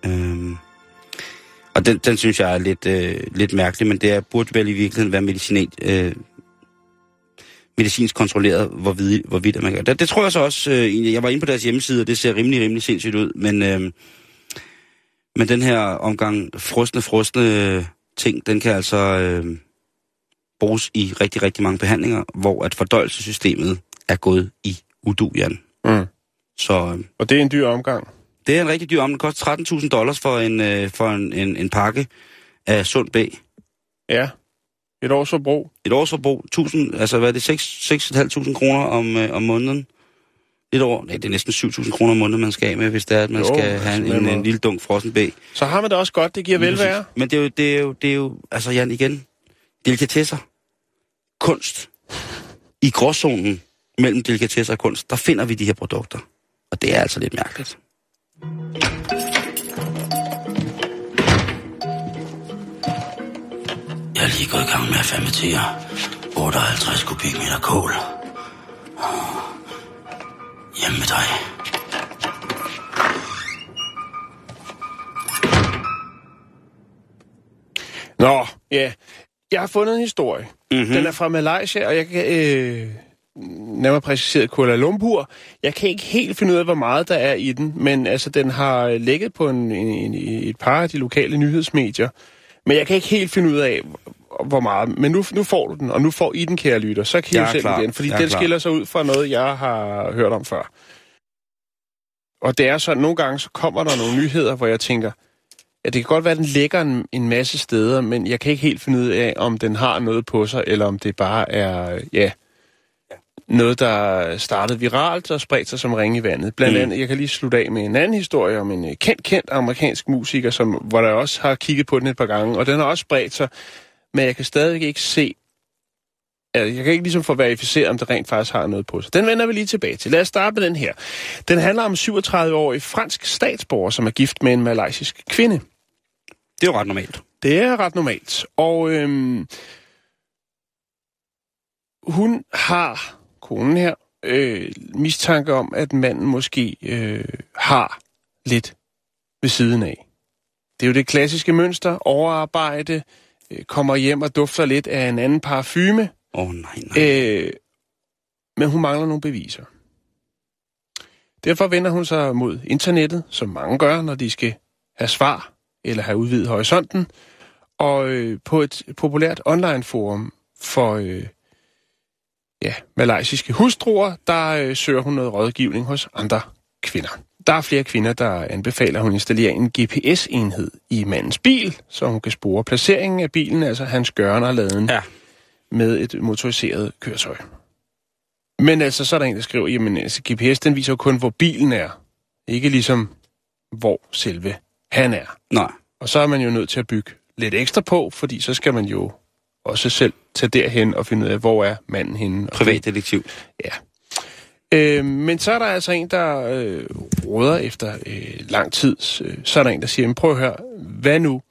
Speaker 1: Øh, og den, den synes jeg er lidt, øh, lidt mærkelig, men det er, burde vel i virkeligheden være medicinat, øh, medicinsk kontrolleret, hvor hvorvidt man gør det. Det tror jeg så også, øh, jeg var inde på deres hjemmeside, og det ser rimelig, rimelig sindssygt ud, men, øh, men den her omgang frosne, frosne ting, den kan altså øh, bruges i rigtig, rigtig mange behandlinger, hvor at fordøjelsessystemet er gået i udujan.
Speaker 2: Mm.
Speaker 1: Så, øh,
Speaker 2: og det er en dyr omgang?
Speaker 1: Det er en rigtig dyr omgang. Det koster 13.000 dollars for en, øh, for en, en, en pakke af sund B.
Speaker 2: Ja. Et års forbrug.
Speaker 1: Et års forbrug. 1000, altså hvad er det, 6.500 kroner om, øh, om måneden? Lidt over, nej, det er næsten 7.000 kroner om måneden, man skal af med, hvis det er, at man jo, skal have en, en, en lille dunk frossen B.
Speaker 2: Så har man det også godt, det giver velvære.
Speaker 1: Men det er jo, det er jo, det er jo altså Jan, igen, delikatesser, kunst, i gråzonen mellem delikatesser og kunst, der finder vi de her produkter. Og det er altså lidt mærkeligt. Lige gået i gang med at fermentere 58 kubikmeter kål. Hjemme med dig.
Speaker 2: Nå, ja. Jeg har fundet en historie.
Speaker 1: Mm-hmm.
Speaker 2: Den er fra Malaysia, og jeg kan... Øh, nærmere præciseret Kuala Lumpur. Jeg kan ikke helt finde ud af, hvor meget der er i den, men altså, den har ligget på en, en, en, et par af de lokale nyhedsmedier. Men jeg kan ikke helt finde ud af, hvor meget. Men nu, nu får du den, og nu får I den, kære lytter. Så kan I selv den, fordi den klar. skiller sig ud fra noget, jeg har hørt om før. Og det er så, at nogle gange så kommer der nogle nyheder, hvor jeg tænker, at det kan godt være, at den ligger en, en masse steder, men jeg kan ikke helt finde ud af, om den har noget på sig, eller om det bare er, ja, noget, der startede viralt og spredte sig som ringe i vandet. Blandt mm. andet, jeg kan lige slutte af med en anden historie om en kendt, kendt amerikansk musiker, som, hvor der også har kigget på den et par gange, og den har også spredt sig, men jeg kan stadig ikke se, altså, jeg kan ikke ligesom få verificeret, om det rent faktisk har noget på sig. Den vender vi lige tilbage til. Lad os starte med den her. Den handler om 37-årig fransk statsborger, som er gift med en malaysisk kvinde.
Speaker 1: Det er jo ret normalt.
Speaker 2: Det er ret normalt. Og øhm, hun har konen her, øh, mistanke om, at manden måske øh, har lidt ved siden af. Det er jo det klassiske mønster. Overarbejde, kommer hjem og dufter lidt af en anden parfume.
Speaker 1: Åh oh, nej, nej. Øh,
Speaker 2: men hun mangler nogle beviser. Derfor vender hun sig mod internettet, som mange gør, når de skal have svar eller have udvidet horisonten. Og øh, på et populært online forum for øh, ja, malaysiske hustruer, der øh, søger hun noget rådgivning hos andre kvinder. Der er flere kvinder, der anbefaler, at hun installerer en GPS-enhed i mandens bil, så hun kan spore placeringen af bilen, altså hans gøren og laden,
Speaker 1: ja.
Speaker 2: med et motoriseret køretøj. Men altså, så er der en, der skriver, jamen altså, GPS, den viser jo kun, hvor bilen er. Ikke ligesom, hvor selve han er.
Speaker 1: Nej.
Speaker 2: Og så er man jo nødt til at bygge lidt ekstra på, fordi så skal man jo også selv tage derhen og finde ud af, hvor er manden henne.
Speaker 1: Privatdetektiv.
Speaker 2: Ja. Øh, men så er der altså en, der øh, råder efter øh, lang tid. Øh, så er der en, der siger, prøv at høre, hvad nu,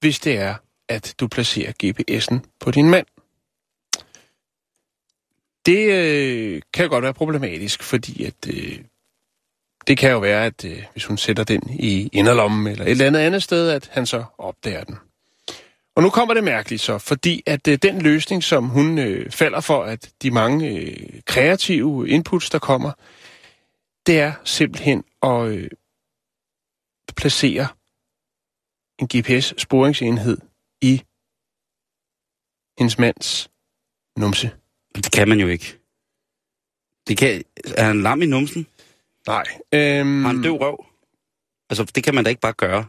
Speaker 2: hvis det er, at du placerer GPS'en på din mand? Det øh, kan godt være problematisk, fordi at øh, det kan jo være, at øh, hvis hun sætter den i inderlommen eller et eller andet andet sted, at han så opdager den. Og nu kommer det mærkeligt så, fordi at øh, den løsning, som hun øh, falder for, at de mange øh, kreative inputs, der kommer, det er simpelthen at øh, placere en GPS-sporingsenhed i hendes mands numse.
Speaker 1: Det kan man jo ikke. Det kan, er han lam i numsen?
Speaker 2: Nej. Øhm,
Speaker 1: Har han døv røv? Altså, det kan man da ikke bare gøre.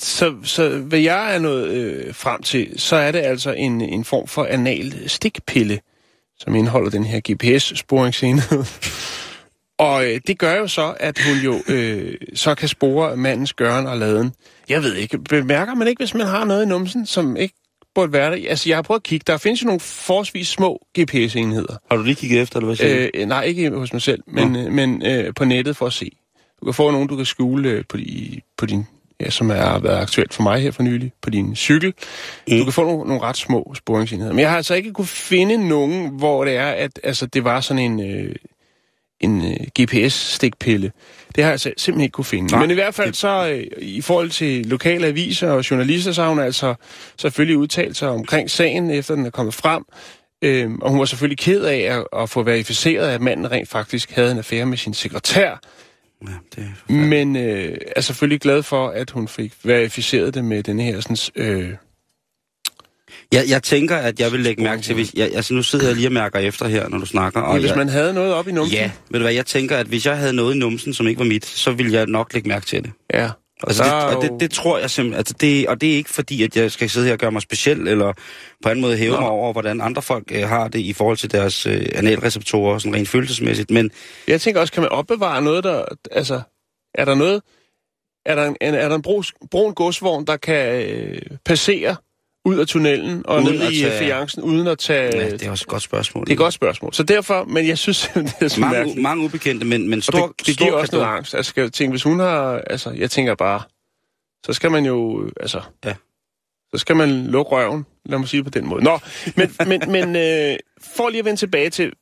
Speaker 2: Så, så hvad jeg er nået øh, frem til, så er det altså en, en form for anal stikpille, som indeholder den her GPS-sporingsenhed. og øh, det gør jo så, at hun jo øh, så kan spore mandens gøren og laden. Jeg ved ikke, bemærker man ikke, hvis man har noget i numsen, som ikke burde være der? Altså, jeg har prøvet at kigge. Der findes jo nogle forholdsvis små GPS-enheder.
Speaker 1: Har du lige kigget efter, eller hvad siger
Speaker 2: Øh, nej, ikke hos mig selv, men, øh, men øh, på nettet for at se. Du kan få nogen, du kan skjule øh, på, di, på din, ja, som er været aktuelt for mig her for nylig, på din cykel. Mm. Du kan få nogle, nogle ret små sporingsenheder. Men jeg har altså ikke kunne finde nogen, hvor det er, at altså, det var sådan en, øh, en øh, GPS-stikpille. Det har jeg altså simpelthen ikke kunne finde.
Speaker 1: Nej,
Speaker 2: Men i hvert fald så, øh, i forhold til lokale aviser og journalister, så har hun altså selvfølgelig udtalt sig omkring sagen, efter den er kommet frem. Øhm, og hun var selvfølgelig ked af at, at få verificeret, at manden rent faktisk havde en affære med sin sekretær.
Speaker 1: Ja, det er
Speaker 2: Men øh, er selvfølgelig glad for, at hun fik verificeret det med den her sådan, øh,
Speaker 1: Jeg, jeg tænker, at jeg vil lægge mærke til, hvis... Jeg, altså, nu sidder jeg lige og mærker efter her, når du snakker. Og
Speaker 2: hvis
Speaker 1: jeg,
Speaker 2: man havde noget op i numsen.
Speaker 1: Ja, ved du hvad, jeg tænker, at hvis jeg havde noget i numsen, som ikke var mit, så ville jeg nok lægge mærke til det.
Speaker 2: ja.
Speaker 1: Altså,
Speaker 2: der
Speaker 1: det, og det, det tror jeg simpelthen, altså det, og det er ikke fordi, at jeg skal sidde her og gøre mig speciel, eller på anden måde hæve
Speaker 2: Nå.
Speaker 1: mig over, hvordan andre folk øh, har det i forhold til deres øh, analreceptorer, sådan rent følelsesmæssigt, men
Speaker 2: Jeg tænker også, kan man opbevare noget, der... Altså, er der noget... Er der en, er der en brus, brun godsvogn, der kan øh, passere ud af tunnelen og
Speaker 1: Uden
Speaker 2: ned i
Speaker 1: tage-
Speaker 2: tage... fiancen, uden at tage...
Speaker 1: ja, det er også et godt spørgsmål.
Speaker 2: det er et godt spørgsmål. Så derfor, men jeg synes, det er så
Speaker 1: mange,
Speaker 2: mærkeligt.
Speaker 1: mange ubekendte, men, men
Speaker 2: Og
Speaker 1: stor,
Speaker 2: det, det
Speaker 1: stor
Speaker 2: giver også noget angst. Altså, jeg tænke, hvis hun har... Altså, jeg tænker bare... Så skal man jo... Altså...
Speaker 1: Ja.
Speaker 2: Så skal man lukke røven. Lad mig sige på den måde. Nå, men, men, men øh, for lige at vende tilbage til...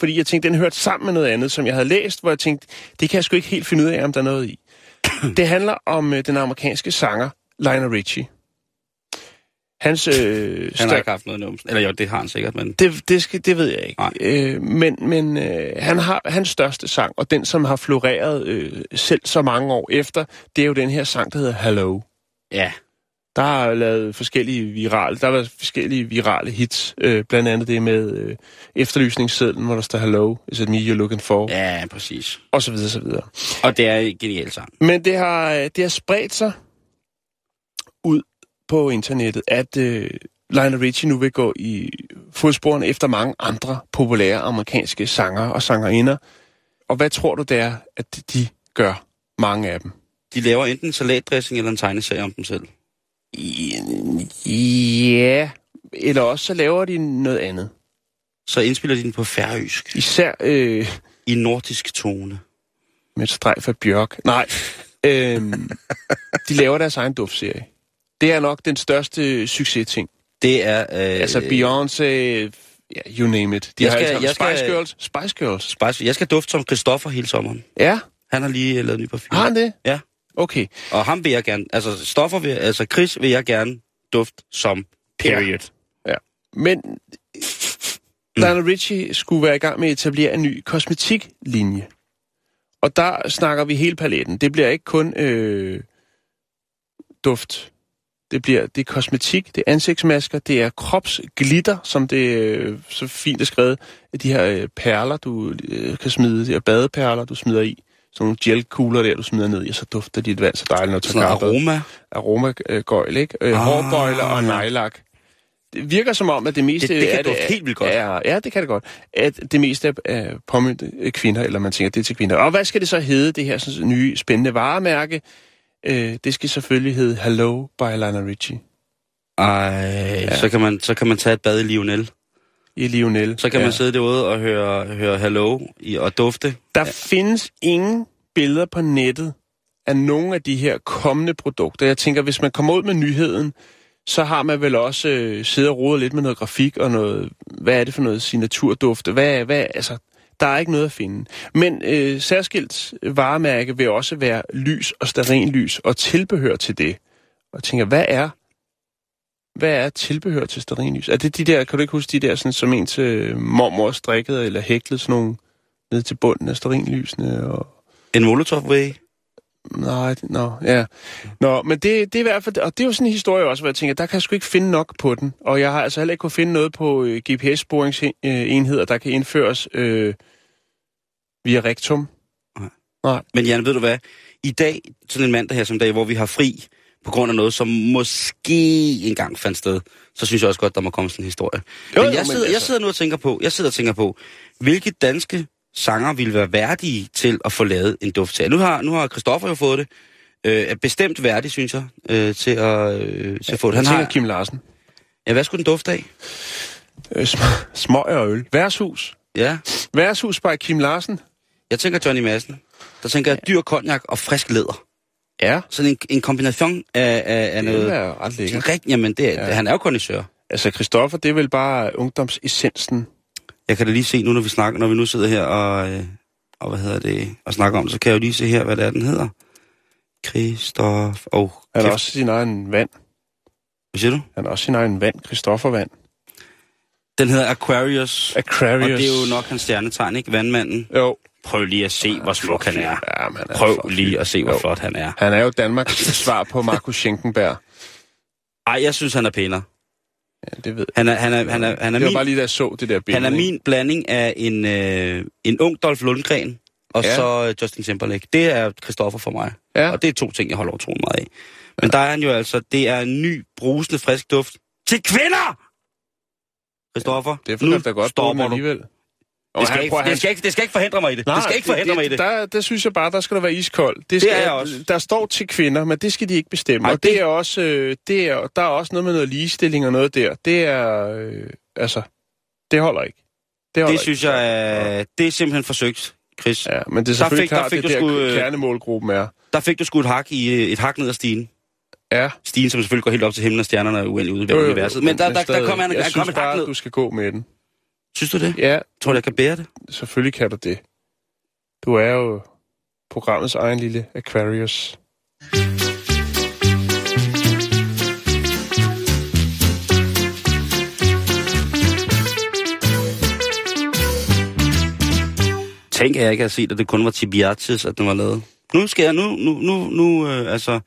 Speaker 2: Fordi jeg tænkte, den hørte sammen med noget andet, som jeg havde læst, hvor jeg tænkte, det kan jeg sgu ikke helt finde ud af, om der er noget i. Det handler om øh, den amerikanske sanger Lionel Richie. Hans øh,
Speaker 1: Han har ikke haft noget numsen. Eller jo, det har han sikkert, men...
Speaker 2: det, det, skal, det ved jeg ikke.
Speaker 1: Nej.
Speaker 2: Øh, men men øh, han har hans største sang, og den, som har floreret øh, selv så mange år efter, det er jo den her sang, der hedder Hello.
Speaker 1: Ja,
Speaker 2: Der har lavet forskellige virale, der har været forskellige virale hits, øh, blandt andet det med øh, efterlysningssedlen, hvor der står Hello, is it me you're looking for, ja.
Speaker 1: ja, præcis.
Speaker 2: og så videre, så videre.
Speaker 1: Og det er en genial sang.
Speaker 2: Men det har, øh, det har spredt sig ud på internettet, at øh, Lionel Richie nu vil gå i fodsporene efter mange andre populære amerikanske sanger og sangerinder. Og hvad tror du det er, at de gør, mange af dem?
Speaker 1: De laver enten en salatdressing eller en tegneserie om dem selv.
Speaker 2: Ja, eller også så laver de noget andet.
Speaker 1: Så indspiller de den på færøsk.
Speaker 2: Især øh,
Speaker 1: I nordisk tone.
Speaker 2: med et strejf af Bjørk. Nej, øh, de laver deres egen duftserie. Det er nok den største succes-ting.
Speaker 1: Det er... Øh,
Speaker 2: Altså Beyoncé, ja, you name it. De
Speaker 1: Jeg
Speaker 2: har
Speaker 1: skal-
Speaker 2: sammen
Speaker 1: jeg skal-
Speaker 2: Spice Girls. Spice Girls.
Speaker 1: Spice. Jeg skal dufte som Christoffer hele sommeren.
Speaker 2: Ja,
Speaker 1: Han har lige øh, lavet en ny parfume.
Speaker 2: har han det?
Speaker 1: Ja.
Speaker 2: Okay.
Speaker 1: Og ham vil jeg gerne... Altså, Stoffer vil... Altså, Chris vil jeg gerne dufte som. Period.
Speaker 2: Ja. Men Lionel Richie skulle være i gang med at etablere en ny kosmetiklinje. Og der snakker vi hele paletten. Det bliver ikke kun øh, duft. Det bliver det er kosmetik, det er ansigtsmasker, det er kropsglitter, som det øh, så fint er skrevet. De her øh, perler, du øh, kan smide, de her badeperler, du smider i. Sådan nogle gelkugler der, du smider ned i, og så dufter dit vand så dejligt, når du tager
Speaker 1: noget aroma.
Speaker 2: aromagøjl, ikke? Øh,
Speaker 1: Ah.
Speaker 2: hårbøjler og nejlak. Det virker som om, at det meste...
Speaker 1: Det- det kan
Speaker 2: er
Speaker 1: dufte helt vildt godt.
Speaker 2: Er, ja, det kan det godt. At det meste er- påmyndte kvinder, eller man tænker, det er til kvinder. Og hvad skal det så hedde, det her sådan, nye spændende varemærke? Øh, det skal selvfølgelig hedde Hello by Lionel Richie
Speaker 1: Ej, ja. så, kan man, så kan man tage et bad i Lionel.
Speaker 2: i Lionel.
Speaker 1: Så kan ja. man sidde derude og høre, høre Hello i, og dufte.
Speaker 2: Der ja. findes ingen billeder på nettet af nogle af de her kommende produkter. Jeg tænker, hvis man kommer ud med nyheden, så har man vel også øh, siddet og rodet lidt med noget grafik og noget, hvad er det for noget signaturdufte? Hvad, hvad, altså, der er ikke noget at finde. Men øh, særskilt varemærke vil også være lys og stearinlys og tilbehør til det. Og jeg tænker, hvad er hvad er tilbehør til sterinlys? Er det de der, kan du ikke huske de der, sådan, som en til mormor strikkede eller hæklede sådan nogle ned til bunden af sterinlysene? Og...
Speaker 1: En Molotov Way?
Speaker 2: Nej, nå, ja. Nå, men det, det er i hvert fald, og det er jo sådan en historie også, hvor jeg tænker, der kan jeg sgu ikke finde nok på den. Og jeg har altså heller ikke kunne finde noget på øh, GPS-sporingsenheder, der kan indføres øh, via rektum.
Speaker 1: Nej. Men Jan, ved du hvad? I dag, sådan en mandag her som dag, hvor vi har fri på grund af noget, som måske engang fandt sted, så synes jeg også godt, der må komme sådan en historie.
Speaker 2: Jo,
Speaker 1: men
Speaker 2: jo,
Speaker 1: jeg
Speaker 2: men
Speaker 1: sidder, jeg
Speaker 2: altså-
Speaker 1: sidder nu og tænker på, jeg sidder og tænker på, hvilke danske sanger ville være værdige til at få lavet en duft Nu har, nu har Christoffer jo fået det. Øh, er bestemt værdig, synes jeg, øh, til, at, øh, til at få det.
Speaker 2: Han
Speaker 1: har,
Speaker 2: Kim Larsen.
Speaker 1: ja, hvad skulle den dufte af?
Speaker 2: Øh, sm- smøg og øl. Værtshus.
Speaker 1: Ja,
Speaker 2: Værtshus by Kim Larsen.
Speaker 1: Jeg tænker Johnny Madsen. Der tænker jeg dyr konjak og frisk læder.
Speaker 2: Ja,
Speaker 1: Sådan en, en kombination af, af, af
Speaker 2: det
Speaker 1: noget...
Speaker 2: er ret lækkert.
Speaker 1: Jamen, det,
Speaker 2: Ja.
Speaker 1: han er jo kondisør.
Speaker 2: Altså, Christoffer, det er vel bare ungdomsessensen.
Speaker 1: Jeg kan da lige se nu, når vi snakker, når vi nu sidder her og, øh, og hvad hedder det, og snakker om det, så kan jeg jo lige se her, hvad det er, den hedder. Christoph... Åh, oh,
Speaker 2: Han har også sin egen vand.
Speaker 1: Hvad siger du?
Speaker 2: Han har også sin egen vand, Christoffer Vand.
Speaker 1: Den hedder Aquarius.
Speaker 2: Aquarius.
Speaker 1: Og det er jo nok hans stjernetegn, ikke? Vandmanden.
Speaker 2: Jo.
Speaker 1: Prøv lige at se, hvor smuk han er.
Speaker 2: Ja, han er
Speaker 1: Prøv lige at se, hvor flot han er.
Speaker 2: Han er jo Danmarks svar på Markus Schenkenberg.
Speaker 1: Ej, jeg synes, han er pænere.
Speaker 2: Ja, det ved jeg.
Speaker 1: Han er, han er, han er, han er,
Speaker 2: det var
Speaker 1: min,
Speaker 2: bare lige, da jeg så det der billede.
Speaker 1: han er min blanding af en, øh, en ung Dolph Lundgren og
Speaker 2: Ja.
Speaker 1: så øh, Justin Timberlake. Det er Christoffer for mig.
Speaker 2: Ja.
Speaker 1: Og det er to ting, jeg holder utrolig meget af. Men der er han jo altså, det er en ny, brusende, frisk duft til kvinder! Christoffer,
Speaker 2: Det er for da godt bruge den
Speaker 1: stopper du.
Speaker 2: alligevel.
Speaker 1: Det skal, ikke, det, skal ikke, det skal ikke forhindre mig i det.
Speaker 2: Nej,
Speaker 1: det skal ikke forhindre mig i det.
Speaker 2: Der, der synes jeg bare, der skal der være iskold. Det, skal,
Speaker 1: er jeg også.
Speaker 2: Der står til kvinder, men det skal de ikke bestemme.
Speaker 1: Ej,
Speaker 2: og det,
Speaker 1: det-
Speaker 2: er også, øh, det er, der er også noget med noget ligestilling og noget der. Det er, øh, altså, det holder ikke. Det, holder
Speaker 1: Det synes
Speaker 2: ikke.
Speaker 1: jeg, er, det er simpelthen forsøgt, Chris.
Speaker 2: Ja, men det er
Speaker 1: Der
Speaker 2: selvfølgelig
Speaker 1: fik- der fik
Speaker 2: det
Speaker 1: du
Speaker 2: der
Speaker 1: sgu, øh,
Speaker 2: kernemålgruppen er.
Speaker 1: Der fik du sgu et hak, i, øh, et hak ned ad stigen.
Speaker 2: Ja,
Speaker 1: Stigen, som selvfølgelig går helt op til himlen og stjernerne er uendelig ude i universet. Men der, der, der
Speaker 2: stadig,
Speaker 1: kommer han,
Speaker 2: jeg
Speaker 1: han
Speaker 2: synes
Speaker 1: kom et hak ned.
Speaker 2: du skal gå med den.
Speaker 1: Synes du det?
Speaker 2: Ja,
Speaker 1: Tror du, jeg kan bære det?
Speaker 2: selvfølgelig kan du det. Du er jo programmets egen lille Aquarius.
Speaker 1: Tænk, at jeg ikke havde set, at det kun var Tibiatis, at den var lavet. Nu skal jeg, nu, nu, nu, nu, øh, altså...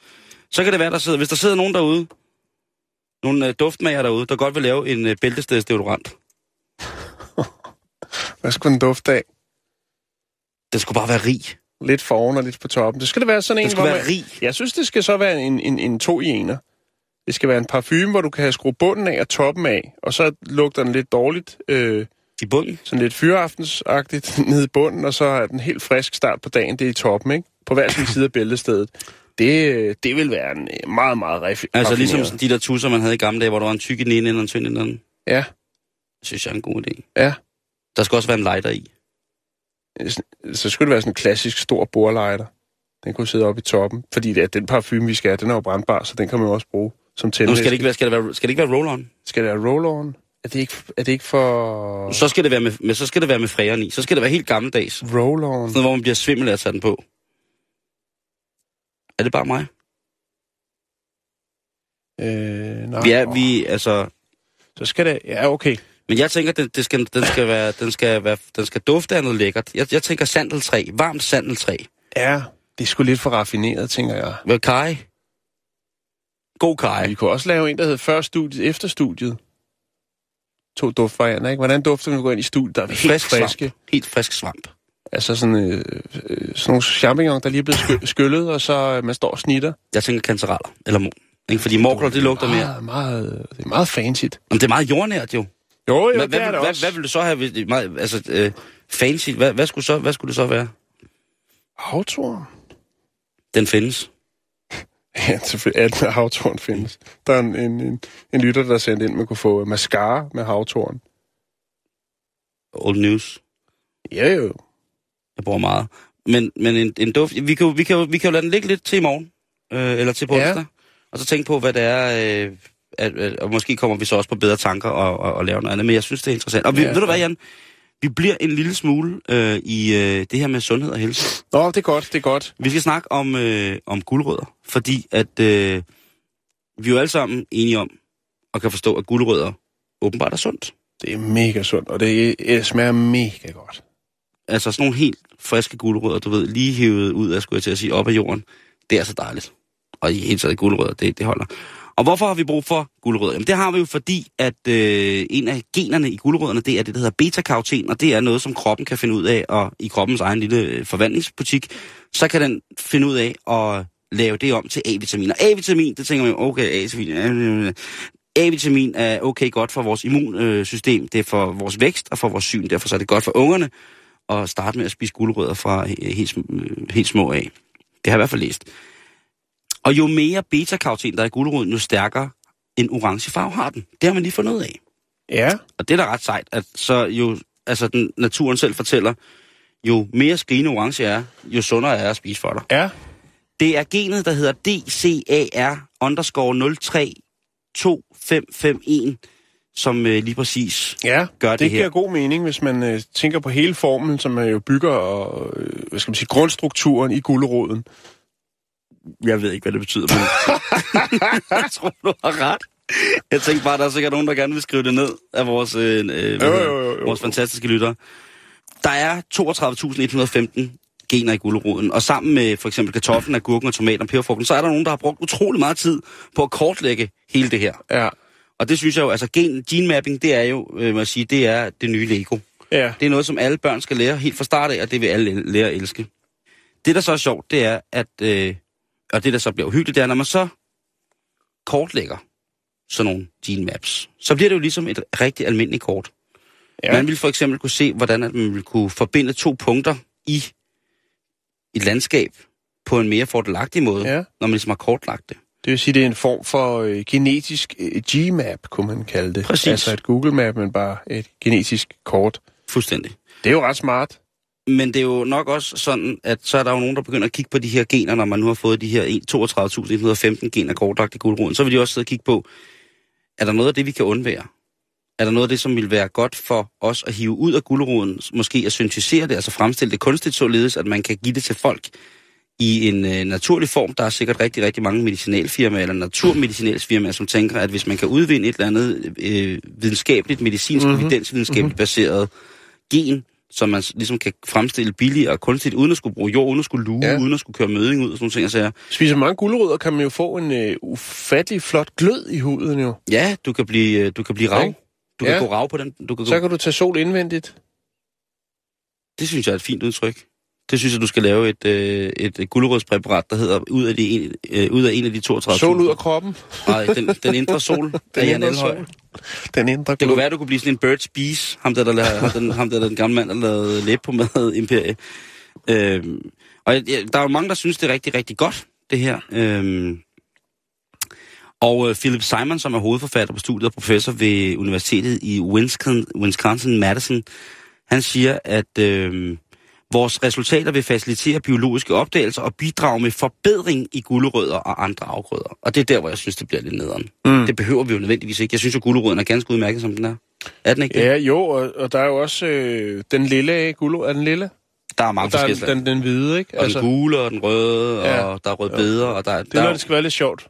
Speaker 1: Så kan det være, der sidder, hvis der sidder nogen derude, nogle øh, duftmager derude, der godt vil lave en øh, bæltestedsdeodorant.
Speaker 2: Hvad skulle den dufte af?
Speaker 1: Den skulle bare være rig.
Speaker 2: Lidt for oven og lidt på toppen. Det skal det være sådan en,
Speaker 1: Den skulle
Speaker 2: hvor
Speaker 1: være
Speaker 2: man...
Speaker 1: rig.
Speaker 2: Jeg synes, det skal så være en, en, en to i ener. Det skal være en parfume, hvor du kan have skruet bunden af og toppen af, og så lugter den lidt dårligt, øh,
Speaker 1: I bunden.
Speaker 2: sådan lidt fyraftensagtigt ned i bunden, og så er den helt frisk start på dagen, det er i toppen, ikke? På hver sin side af bæltestedet. Det, det vil være en øh, meget, meget raffi-
Speaker 1: Altså ligesom sådan de der tusser, man havde i gamle dage, hvor der var en tyk i den ene ende og en tynd i den anden.
Speaker 2: Ja,
Speaker 1: Det synes jeg er en god idé.
Speaker 2: ja.
Speaker 1: Der skal også være en lighter i.
Speaker 2: Så skulle det være sådan en klassisk stor bordlighter. Den kunne sidde oppe i toppen. Fordi det er, den parfume, vi skal have, den er jo brandbar, så den kan man jo også bruge som
Speaker 1: Nu
Speaker 2: tændvæske.
Speaker 1: skal det ikke være, skal det være, skal det ikke være roll-on?
Speaker 2: Skal det være roll-on? Er det ikke, er det ikke for...
Speaker 1: Så skal det være med, med, så skal det være med fræren i. Så skal det være helt gammeldags. Sådan
Speaker 2: Roll-on?
Speaker 1: noget, hvor man bliver svimmel af at tage den på. Er det bare mig?
Speaker 2: Øh, nej.
Speaker 1: Vi er, vi, altså...
Speaker 2: Så skal det... Ja, okay.
Speaker 1: Men jeg tænker, det, det skal, den, skal være, den, skal være, den skal dufte af noget lækkert. Jeg, jeg tænker sandeltræ. Varmt sandeltræ.
Speaker 2: Ja, det er sgu lidt for raffineret, tænker jeg.
Speaker 1: Hvad kaj? God kaj.
Speaker 2: Vi kunne også lave en, der hedder før studiet, efter studiet. To duftvarianter, ikke? Hvordan dufter vi, når vi går ind i studiet? Der er
Speaker 1: Helt
Speaker 2: frisk,
Speaker 1: svamp.
Speaker 2: friske.
Speaker 1: Helt frisk svamp.
Speaker 2: Altså sådan, øh, øh, sådan nogle champignon, der lige er blevet sky- skyllet, og så øh, man står og snitter.
Speaker 1: Jeg tænker kantereller. Eller mor. Ikke? Fordi morkler, det lugter mere.
Speaker 2: Meget, meget, det er meget fancy.
Speaker 1: Men det er meget jordnært jo.
Speaker 2: Jo, jo,
Speaker 1: Hvad,
Speaker 2: det er
Speaker 1: hvad,
Speaker 2: det
Speaker 1: hvad,
Speaker 2: også.
Speaker 1: hvad vil du så have? Hvis det er meget, altså, øh, fancy. Hvad, hvad, skulle så, hvad skulle det så være?
Speaker 2: Havtorn?
Speaker 1: Den findes.
Speaker 2: Ja, selvfølgelig. At havtorn findes. Der er en, en, en, en lytter, der sendte ind, man kunne få mascara med havtorn.
Speaker 1: Old news.
Speaker 2: Ja, jo.
Speaker 1: Jeg bruger meget. Men, men en, en duft... Vi kan, jo, vi, kan jo, vi kan jo lade den ligge lidt til i morgen. Øh, eller til på
Speaker 2: Ja.
Speaker 1: onsdag. Og så tænke på, hvad det er... Øh, at, at, og måske kommer vi så også på bedre tanker og, og, og lave noget andet. Men jeg synes, det er interessant. Og vi,
Speaker 2: Ja.
Speaker 1: ved du hvad, Jan? Vi bliver en lille smule øh, i øh, det her med sundhed og helse.
Speaker 2: Nå, det er godt, det er godt.
Speaker 1: Vi skal snakke om, øh, om guldrødder. Fordi at øh, vi er jo alle sammen enige om, og kan forstå, at gulerødder åbenbart er sundt.
Speaker 2: Det er mega sundt, og det, det smager mega godt.
Speaker 1: Altså sådan nogle helt friske gulerødder, du ved, lige hævet ud af, skulle jeg til at sige, op af jorden. Det er så dejligt. Og i hele taget gulerødder, det, det holder. Og hvorfor har vi brug for gulerødder? Jamen det har vi jo fordi, at øh, en af generne i gulerødderne, det er det, der hedder beta-karoten, og det er noget, som kroppen kan finde ud af, og i kroppens egen lille øh, forvandlingsbutik, så kan den finde ud af at lave det om til A-vitamin. Og A-vitamin, det tænker man jo, okay, A-vitamin, A-vitamin er okay godt for vores immunsystem, det er for vores vækst og for vores syn, derfor så er det godt for ungerne at starte med at spise gulerødder fra øh, helt, øh, helt små af. Det har jeg i hvert fald læst. Og jo mere beta-karoten der er i gulerøden, jo stærkere en orange farve har den. Det har man lige fundet ud af.
Speaker 2: Ja.
Speaker 1: Og det er da ret sejt, at så jo, altså den, naturen selv fortæller, jo mere skrigende orange er, jo sundere er at spise for dig.
Speaker 2: Ja.
Speaker 1: Det er genet, der hedder DCAR underscore 032551, som øh, lige præcis
Speaker 2: Ja,
Speaker 1: gør det,
Speaker 2: det
Speaker 1: her.
Speaker 2: giver god mening, hvis man øh, tænker på hele formen, som man jo bygger, og øh, hvad skal man sige, grundstrukturen i guleroden.
Speaker 1: Jeg ved ikke, hvad det betyder, men jeg tror, du har ret. Jeg tænkte bare, der er sikkert nogen, der gerne vil skrive det ned af vores, øh, øh,
Speaker 2: Jo, jo, jo, jo.
Speaker 1: vores fantastiske lyttere. Der er 32.115 gener i guleroden, og sammen med for eksempel kartoflen, agurken og tomaten og peberfrugten, så er der nogen, der har brugt utrolig meget tid på at kortlægge hele det her.
Speaker 2: Ja.
Speaker 1: Og det synes jeg jo, altså gen, gene mapping, det er jo, øh, må jeg sige, det er det nye Lego.
Speaker 2: Ja.
Speaker 1: Det er noget, som alle børn skal lære helt fra start af, og det vil alle lære at elske. Det, der så er sjovt, det er, at, øh, og det, der så bliver uhyggeligt, det er, når man så kortlægger sådan nogle gene maps, så bliver det jo ligesom et rigtig almindeligt kort.
Speaker 2: ja.
Speaker 1: Man vil for eksempel kunne se, hvordan at man vil kunne forbinde to punkter i et landskab på en mere fordelagtig måde,
Speaker 2: Ja.
Speaker 1: når man ligesom har kortlagt det.
Speaker 2: Det vil sige, det er en form for øh, genetisk øh, G-map, kunne man kalde det.
Speaker 1: Præcis.
Speaker 2: Altså et Google-map, men bare et genetisk kort.
Speaker 1: Fuldstændig.
Speaker 2: Det er jo ret smart.
Speaker 1: Men det er jo nok også sådan, at så er der jo nogen, der begynder at kigge på de her gener, når man nu har fået de her 32.115 gener kortlagt i guldruden. Så vil de også sidde og kigge på, er der noget af det, vi kan undvære? Er der noget af det, som vil være godt for os at hive ud af guldruden, måske at syntetisere det, altså fremstille det kunstigt således, at man kan give det til folk i en øh, naturlig form. Der er sikkert rigtig, rigtig mange medicinalfirmaer eller naturmedicinalsfirmaer, som tænker, at hvis man kan udvinde et eller andet øh, videnskabeligt, medicinsk, mm-hmm. evidensvidenskabeligt mm-hmm. baseret gen, som man ligesom kan fremstille billigere og kunstigt, uden at skulle bruge jord, uden at skulle luge,
Speaker 2: Ja.
Speaker 1: uden at skulle køre møding ud og sådan ting. Så
Speaker 2: Spiser mange gulerødder, kan man jo få en øh, ufattelig flot glød i huden jo.
Speaker 1: ja, du kan blive, øh, du kan blive rav. Du kan
Speaker 2: Ja.
Speaker 1: gå rav på den. Du kan
Speaker 2: Så
Speaker 1: gå,
Speaker 2: kan du tage sol indvendigt.
Speaker 1: det synes jeg er et fint udtryk. Det synes jeg, du skal lave et, øh, et, guldrødspræparat, der hedder ud af, de, øh, ud af en af de 32
Speaker 2: Sol ud af kroppen.
Speaker 1: Nej, den, den indre sol af
Speaker 2: Den
Speaker 1: Jan
Speaker 2: indre
Speaker 1: Elhøj.
Speaker 2: sol. Den indre
Speaker 1: Det kunne være, du kunne blive sådan en Birds Bees, ham der, der, lavede, ham, den, ham der, der den gamle mand, der lavede læb på mad imperie. Øhm, og jeg- der er jo mange, der synes, det er rigtig, rigtig godt, det her. Øhm, og øh, Philip Simon, som er hovedforfatter på studiet og professor ved Universitetet i Wisconsin, Wisconsin-Madison, han siger, at øh, vores resultater vil facilitere biologiske opdagelser og bidrage med forbedring i gulerødder og andre afgrøder. Og det er der, hvor jeg synes, det bliver lidt nederen. Mm. Det behøver vi jo nødvendigvis ikke. Jeg synes jo, gulerøden er ganske udmærket, som den er. Er den ikke det?
Speaker 2: Ja, jo, og, og der er jo også øh, den lille af gulerod. Er den lille?
Speaker 1: Der er mange
Speaker 2: Og der er den, den, den hvide, ikke?
Speaker 1: Og den gule, og den røde,
Speaker 2: Ja.
Speaker 1: og der er rødbeder, og der,
Speaker 2: Det er,
Speaker 1: der
Speaker 2: det skal være lidt sjovt.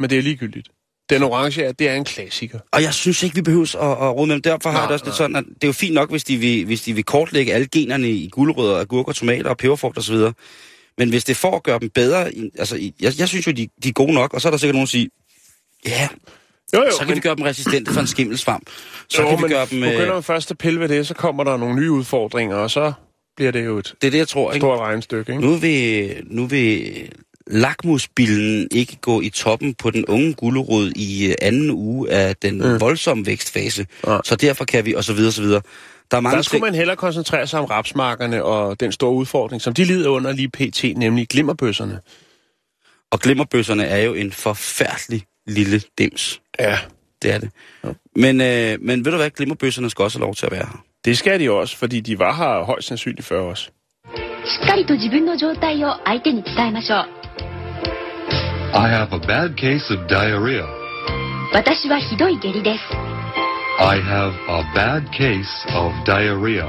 Speaker 2: Men det er ligegyldigt. Den orange er, det er en klassiker.
Speaker 1: Og jeg synes ikke, vi behøver at, at råde med dem. Derfor har
Speaker 2: Nej,
Speaker 1: jeg det også lidt
Speaker 2: nej.
Speaker 1: sådan, at det er jo fint nok, hvis de vil, hvis de vil kortlægge alle generne i gulerødder, agurker, tomater og peberfrugt osv. Men hvis det for at gøre dem bedre, altså jeg, jeg synes jo, de, de er gode nok, og så er der sikkert nogen, der siger, ja,
Speaker 2: Jo, jo,
Speaker 1: så kan
Speaker 2: men,
Speaker 1: vi gøre dem resistente for en skimmelsvamp. Så
Speaker 2: jo,
Speaker 1: kan vi gøre dem...
Speaker 2: begynder
Speaker 1: Øh,
Speaker 2: man først at pille ved det, så kommer der nogle nye udfordringer, og så bliver det jo et
Speaker 1: det er det, jeg tror, ikke?
Speaker 2: stort regnstykke, ikke?
Speaker 1: Nu vil, nu vil lakmusbillen ikke gå i toppen på den unge gulerod i øh, anden uge af den mm. voldsomme vækstfase.
Speaker 2: Nej.
Speaker 1: Så derfor kan vi, og så videre, og så videre. Der er mange
Speaker 2: Der skulle
Speaker 1: ting-
Speaker 2: man hellere koncentrere sig om rapsmarkerne og den store udfordring, som de lider under lige pt, nemlig glimmerbøsserne.
Speaker 1: Og glimmerbøsserne er jo en forfærdelig lille dims.
Speaker 2: Ja.
Speaker 1: Det er det. Ja. Men, øh, men ved du hvad, glimmerbøsserne skal også have lov til at være her.
Speaker 2: Det skal de også, fordi de var her højst sandsynligt før os.
Speaker 3: しっかりと自分の状態を相手に伝えましょう
Speaker 4: I have a bad case of diarrhea.
Speaker 3: 私はひどい下痢です
Speaker 4: I have a bad case of diarrhea.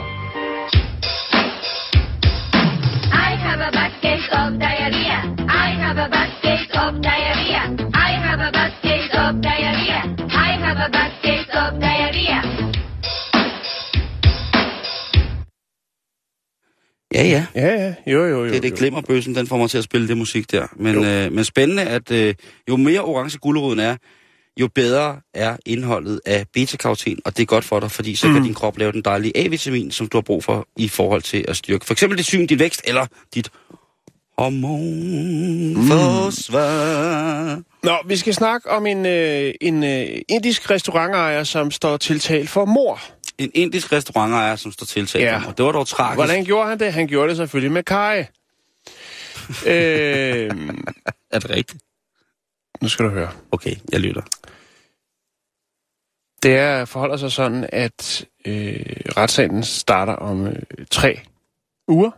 Speaker 3: I have a bad case of diarrhea I have a bad case of diarrhea I have a bad case of diarrhea
Speaker 1: Ja.
Speaker 2: Ja, ja. Jo, jo, jo.
Speaker 1: Det er det
Speaker 2: jo.
Speaker 1: glimmerbøssen, den får mig til at spille det musik der. Men,
Speaker 2: Jo.
Speaker 1: øh, men spændende, at øh, jo mere orange guleroden er, jo bedre er indholdet af beta-karoten, og det er godt for dig, fordi så mm. kan din krop lave den dejlige A-vitamin, som du har brug for i forhold til at styrke for eksempel dit syn, din vækst eller dit hormonforsvar. Mm.
Speaker 2: Nå, vi skal snakke om en, øh, en øh, indisk restaurantejer, som står tiltalt for mor.
Speaker 1: En indisk restaurantejer, som står tiltalt
Speaker 2: Ja.
Speaker 1: og det var dog tragisk.
Speaker 2: Hvordan gjorde han det? Han gjorde det selvfølgelig med kaj. øh,
Speaker 1: Er det rigtigt?
Speaker 2: nu skal du høre.
Speaker 1: Okay, jeg lytter.
Speaker 2: Det er, forholder sig sådan, at øh, retssagen starter om øh, tre uger.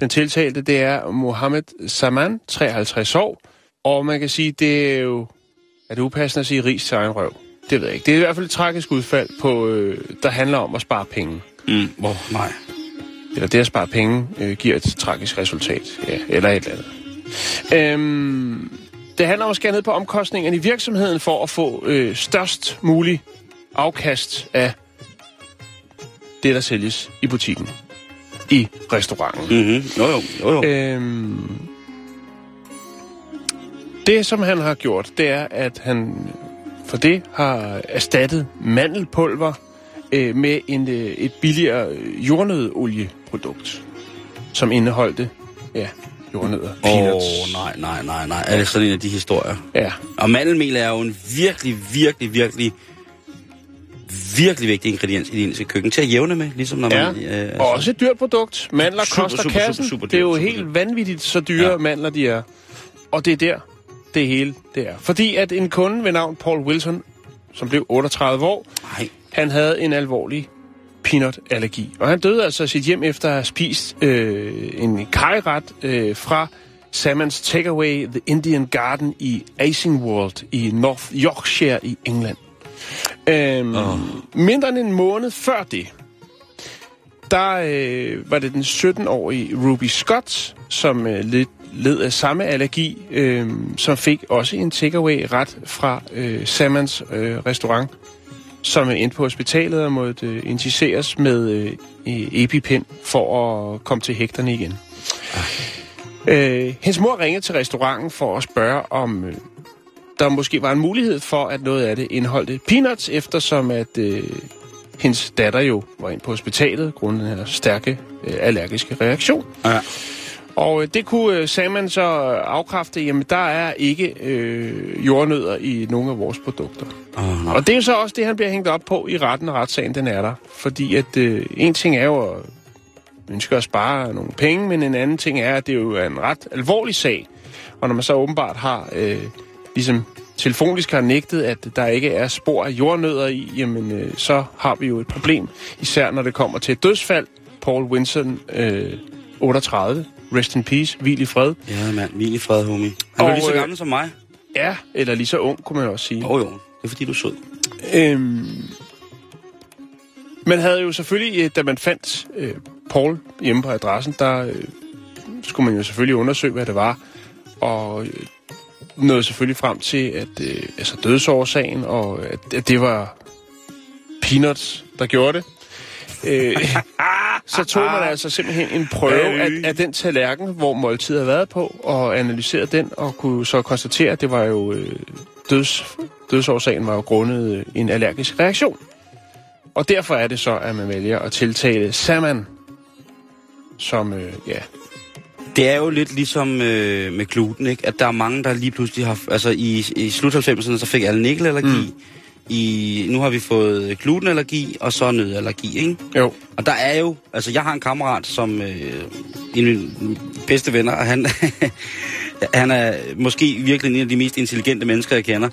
Speaker 2: Den tiltalte, det er Mohammed Saman, 53 år. Og man kan sige, det er jo... Er det upassende at sige ris til egen røv? Det ved jeg ikke. Det er i hvert fald et tragisk udfald, på, øh, der handler om at spare penge.
Speaker 1: Mm, oh, nej.
Speaker 2: Eller det at spare penge øh, giver et tragisk resultat. Ja, eller et eller andet. Øhm, det handler om at skære ned på omkostningerne i virksomheden for at få øh, størst mulig afkast af det, der sælges i butikken. I restauranten.
Speaker 1: Mm-hmm. Jo, jo, jo, jo.
Speaker 2: Øhm, det, som han har gjort, det er, at han for det har erstattet mandelpulver øh, med en, øh, et billigere øh, jordnødolieprodukt, som indeholdte ja, jordnødder.
Speaker 1: Åh, oh, nej, nej, nej, nej. Er det sådan en af de historier?
Speaker 2: Ja,
Speaker 1: Og mandelmel er jo en virkelig, virkelig, virkelig, virkelig vigtig ingrediens i det indiske køkken til at jævne med, ligesom når
Speaker 2: ja.
Speaker 1: man... Øh, altså,
Speaker 2: og også et dyrt produkt. Mandler
Speaker 1: Super,
Speaker 2: koster
Speaker 1: super,
Speaker 2: kassen.
Speaker 1: super, super
Speaker 2: det er jo
Speaker 1: super
Speaker 2: helt
Speaker 1: dyrt.
Speaker 2: vanvittigt, så dyre. Ja. mandler de er. Og det er der, det hele det er. Fordi at en kunde ved navn Paul Wilson, som blev 38 år,
Speaker 1: Nej,
Speaker 2: Han havde en alvorlig peanut-allergi. Og han døde altså sit hjem efter at have spist øh, en kajret øh, fra Salmons Takeaway The Indian Garden i Asingwold i North Yorkshire i England. Øhm, oh. Mindre end en måned før det, der øh, var det den 17-årige Ruby Scott, som øh, led, led af samme allergi, øh, som fik også en takeaway-ret fra øh, Salmons øh, restaurant som er endte på hospitalet og måtte øh, injiceres med øh, EpiPen for at komme til hægterne igen. Øh, hendes mor ringede til restauranten for at spørge, om øh, der måske var en mulighed for, at noget af det indeholdte peanuts, eftersom at øh, hendes datter jo var ind på hospitalet grundet den her stærke øh, allergiske reaktion.
Speaker 1: Ja.
Speaker 2: Og øh, det kunne øh, Salman så afkræfte, jamen der er ikke øh, jordnødder i nogle af vores produkter.
Speaker 1: nej.
Speaker 2: Og det er så også det, han bliver hængt op på i retten, og retssagen den er der. Fordi at øh, en ting er jo at ønske at spare nogle penge, men en anden ting er, at det jo er en ret alvorlig sag. Og når man så åbenbart har, øh, ligesom telefonisk har nægtet, at der ikke er spor af jordnødder i, jamen øh, så har vi jo et problem. Især når det kommer til et dødsfald. Paul Winston, øh, 38, rest in peace, hvil i fred.
Speaker 1: Ja, mand. Hvil i fred, homie. Han
Speaker 2: Og,
Speaker 1: var lige så
Speaker 2: øh,
Speaker 1: gammel som mig.
Speaker 2: Ja, eller lige så ung, kunne man også sige.
Speaker 1: Jo, oh, jo. Det er fordi, du er sød.
Speaker 2: Øhm, man havde jo selvfølgelig, øh, da man fandt øh, Paul hjemme på adressen, der øh, skulle man jo selvfølgelig undersøge, hvad det var. Og øh, nåede selvfølgelig frem til, at øh, altså dødsårsagen, og at, at det var peanuts, der gjorde det. Øh, så tog man altså simpelthen en prøve af, af den tallerken, hvor måltidet havde været på, og analyserede den, og kunne så konstatere, at det var jo øh, døds, dødsårsagen var jo grundet øh, en allergisk reaktion. Og derfor er det så, at man vælger at tiltale Saman, som, øh, ja,
Speaker 1: Det er jo lidt ligesom øh, med gluten, ikke? At der er mange, der lige pludselig har... Altså, i, i slut 90'erne, så fik alle nikkelallergi. Mm. I, nu har vi fået glutenallergi, og så nødallergi, ikke?
Speaker 2: jo,
Speaker 1: Og der er jo... Altså, jeg har en kammerat, som... Øh, en af mine bedste venner, og han... han er måske virkelig en af de mest intelligente mennesker, jeg kender.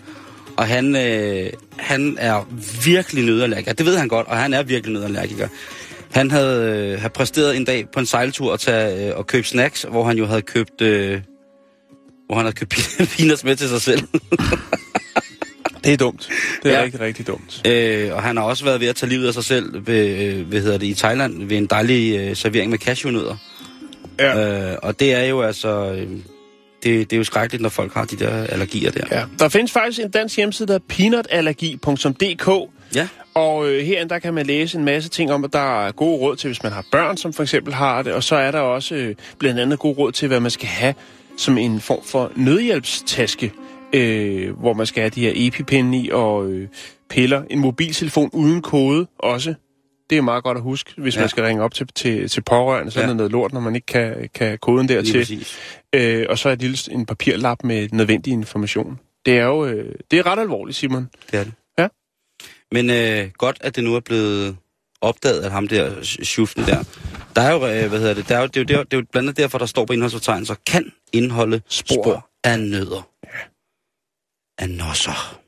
Speaker 1: Og han, øh, han er virkelig nødallergiker. Det ved han godt, og han er virkelig nødallergiker. Han havde, øh, havde præsteret en dag på en sejltur at tage øh, og købe snacks, hvor han jo havde købt... Øh, hvor han havde købt peanuts med til sig selv.
Speaker 2: det er dumt. Det er
Speaker 1: Ja.
Speaker 2: rigtig, rigtig dumt.
Speaker 1: øh, og han har også været ved at tage livet af sig selv ved, øh, hvad hedder det, i Thailand ved en dejlig øh, servering med cashewnødder.
Speaker 2: Ja.
Speaker 1: Øh, og det er jo altså... Øh, det, det er jo skrækkeligt, når folk har de der allergier der.
Speaker 2: Ja. Der findes faktisk en dansk hjemmeside, der er peanutallergi.dk,
Speaker 1: Ja.
Speaker 2: Og øh, herinde, der kan man læse en masse ting om, at der er gode råd til, hvis man har børn, som for eksempel har det. Og så er der også øh, blandt andet gode råd til, hvad man skal have som en form for nødhjælpstaske, øh, hvor man skal have de her epipinde i og øh, piller. En mobiltelefon uden kode også. Det er meget godt at huske, hvis ja. Man skal ringe op til, til, til pårørende. Så ja. er det noget lort, når man ikke kan, kan koden dertil. Øh, og så et lille, en papirlap med nødvendig information. Det er jo øh, det er ret alvorligt, Simon.
Speaker 1: Det er det.
Speaker 2: Ja.
Speaker 1: Men øh, godt, at det nu er blevet opdaget, at ham der, Schuften der, der er jo, øh, hvad hedder det, der er jo, det, er jo, det, er jo, det er jo blandt andet derfor, der står på indholdsfortegnelser, kan indeholde spor,
Speaker 2: Spor.
Speaker 1: spor af nødder. Af nosser.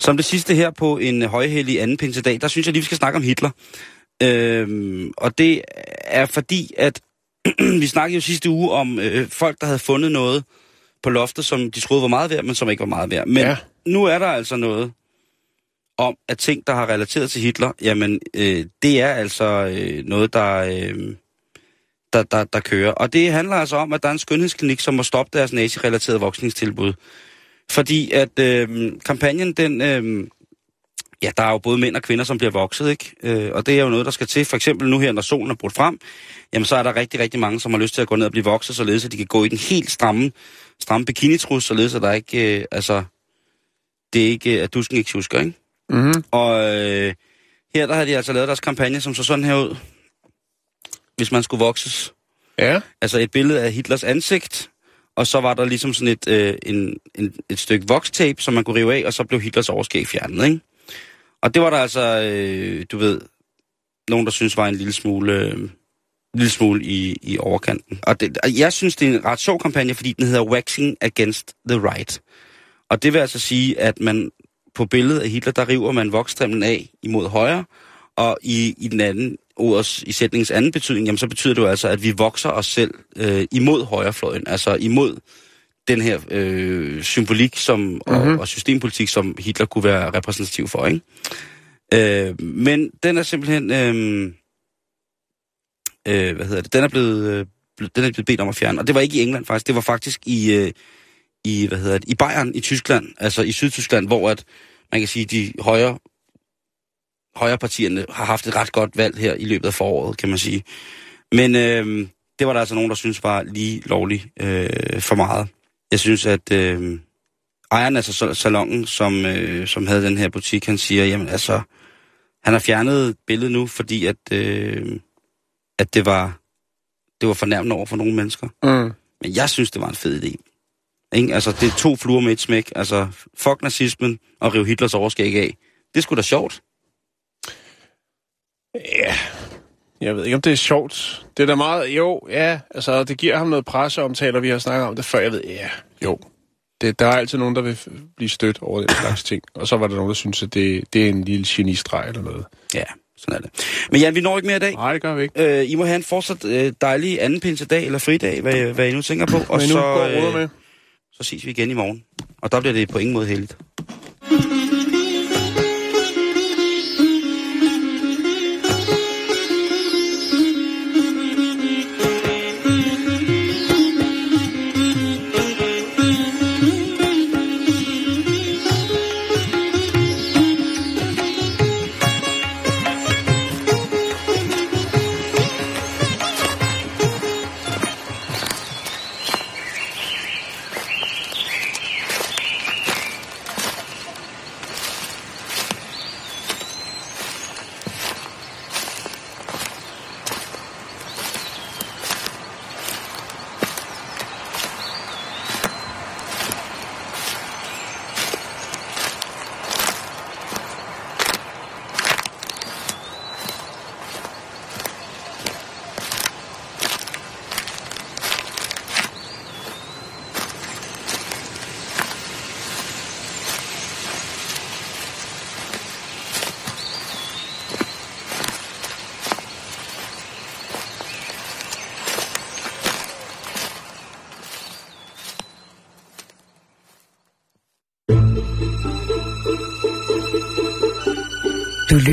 Speaker 1: Som det sidste her på en højhellig anden pinsedag, der synes jeg lige, vi skal snakke om Hitler. Øhm, og det er fordi, at vi snakkede jo sidste uge om øh, folk, der havde fundet noget på loftet, som de troede var meget værd, men som ikke var meget værd. Men
Speaker 2: ja.
Speaker 1: nu er der altså noget om, at ting, der har relateret til Hitler, jamen, øh, det er altså øh, noget, der, øh, der, der, der kører. Og det handler altså om, at der er en skønhedsklinik, som må stoppe deres nazi-relaterede voksningstilbud. Fordi at øh, kampagnen, den... Øh, ja, der er jo både mænd og kvinder, som bliver vokset, ikke? Øh, og det er jo noget, der skal til. For eksempel nu her, når solen er brudt frem, jamen så er der rigtig, rigtig mange, som har lyst til at gå ned og blive vokset, således at de kan gå i den helt stramme, stramme bikinitrus, således at der ikke, øh, altså, det er ikke, at du skal ikke husker, ikke?
Speaker 2: Mm-hmm.
Speaker 1: Og øh, her der har de altså lavet deres kampagne, som så sådan her ud, hvis man skulle vokses.
Speaker 2: Ja.
Speaker 1: Altså et billede af Hitlers ansigt, og så var der ligesom sådan et, øh, en, en, et stykke vokstape, som man kunne rive af, og så blev Hitlers overskæg fjernet, ikke? Og det var der altså, øh, du ved, nogen, der synes var en lille smule, øh, lille smule i, i overkanten. Og, det, og jeg synes, det er en ret sjov kampagne, fordi den hedder Waxing Against the Right. Og det vil altså sige, at man på billedet af Hitler, der river man vokstrimlen af imod højre, og i, i den anden ordets, i sætningens anden betydning, jamen så betyder det jo altså, at vi vokser os selv øh, imod højrefløjen, altså imod den her øh, symbolik som, mm-hmm. og, og systempolitik, som Hitler kunne være repræsentativ for, ikke? Øh, men den er simpelthen, øh, øh, hvad hedder det, den er blevet, øh, den er blevet bedt om at fjerne, og det var ikke i England faktisk, det var faktisk i, øh, i hvad hedder det, i Bayern i Tyskland, altså i Sydtyskland, hvor at, man kan sige, de højre, højre partierne har haft et ret godt valg her i løbet af foråret, kan man sige. Men øh, det var der altså nogen, der synes var lige lovligt øh, for meget. Jeg synes, at øh, ejeren af sal- salongen, som, øh, som havde den her butik, han siger, jamen altså, han har fjernet billedet nu, fordi at, øh, at det var det var fornærmende over for nogle mennesker.
Speaker 2: Mm.
Speaker 1: Men jeg synes, det var en fed idé. Ikke? Altså, det er to fluer med et smæk. Altså, fuck nazismen og rive Hitlers overskæg af. Det sgu da sjovt.
Speaker 2: Ja, jeg ved ikke, om det er sjovt. Det er da meget, jo, ja, altså, det giver ham noget presseomtale, og vi har snakket om det før, jeg ved, ja, jo. Det, der er altid nogen, der vil blive stødt over den slags ting. Og så var der nogen, der synes, at det, det er en lille genistreg eller noget.
Speaker 1: Ja, sådan er det. Men Jan, vi når ikke mere i dag.
Speaker 2: Nej, det gør vi ikke.
Speaker 1: Øh, I må have en fortsat øh, dejlig anden pinsedag eller fridag, hvad, hvad I nu tænker på. Og så,
Speaker 2: går ruder med
Speaker 1: så ses vi igen i morgen. Og der bliver det på ingen måde heldigt.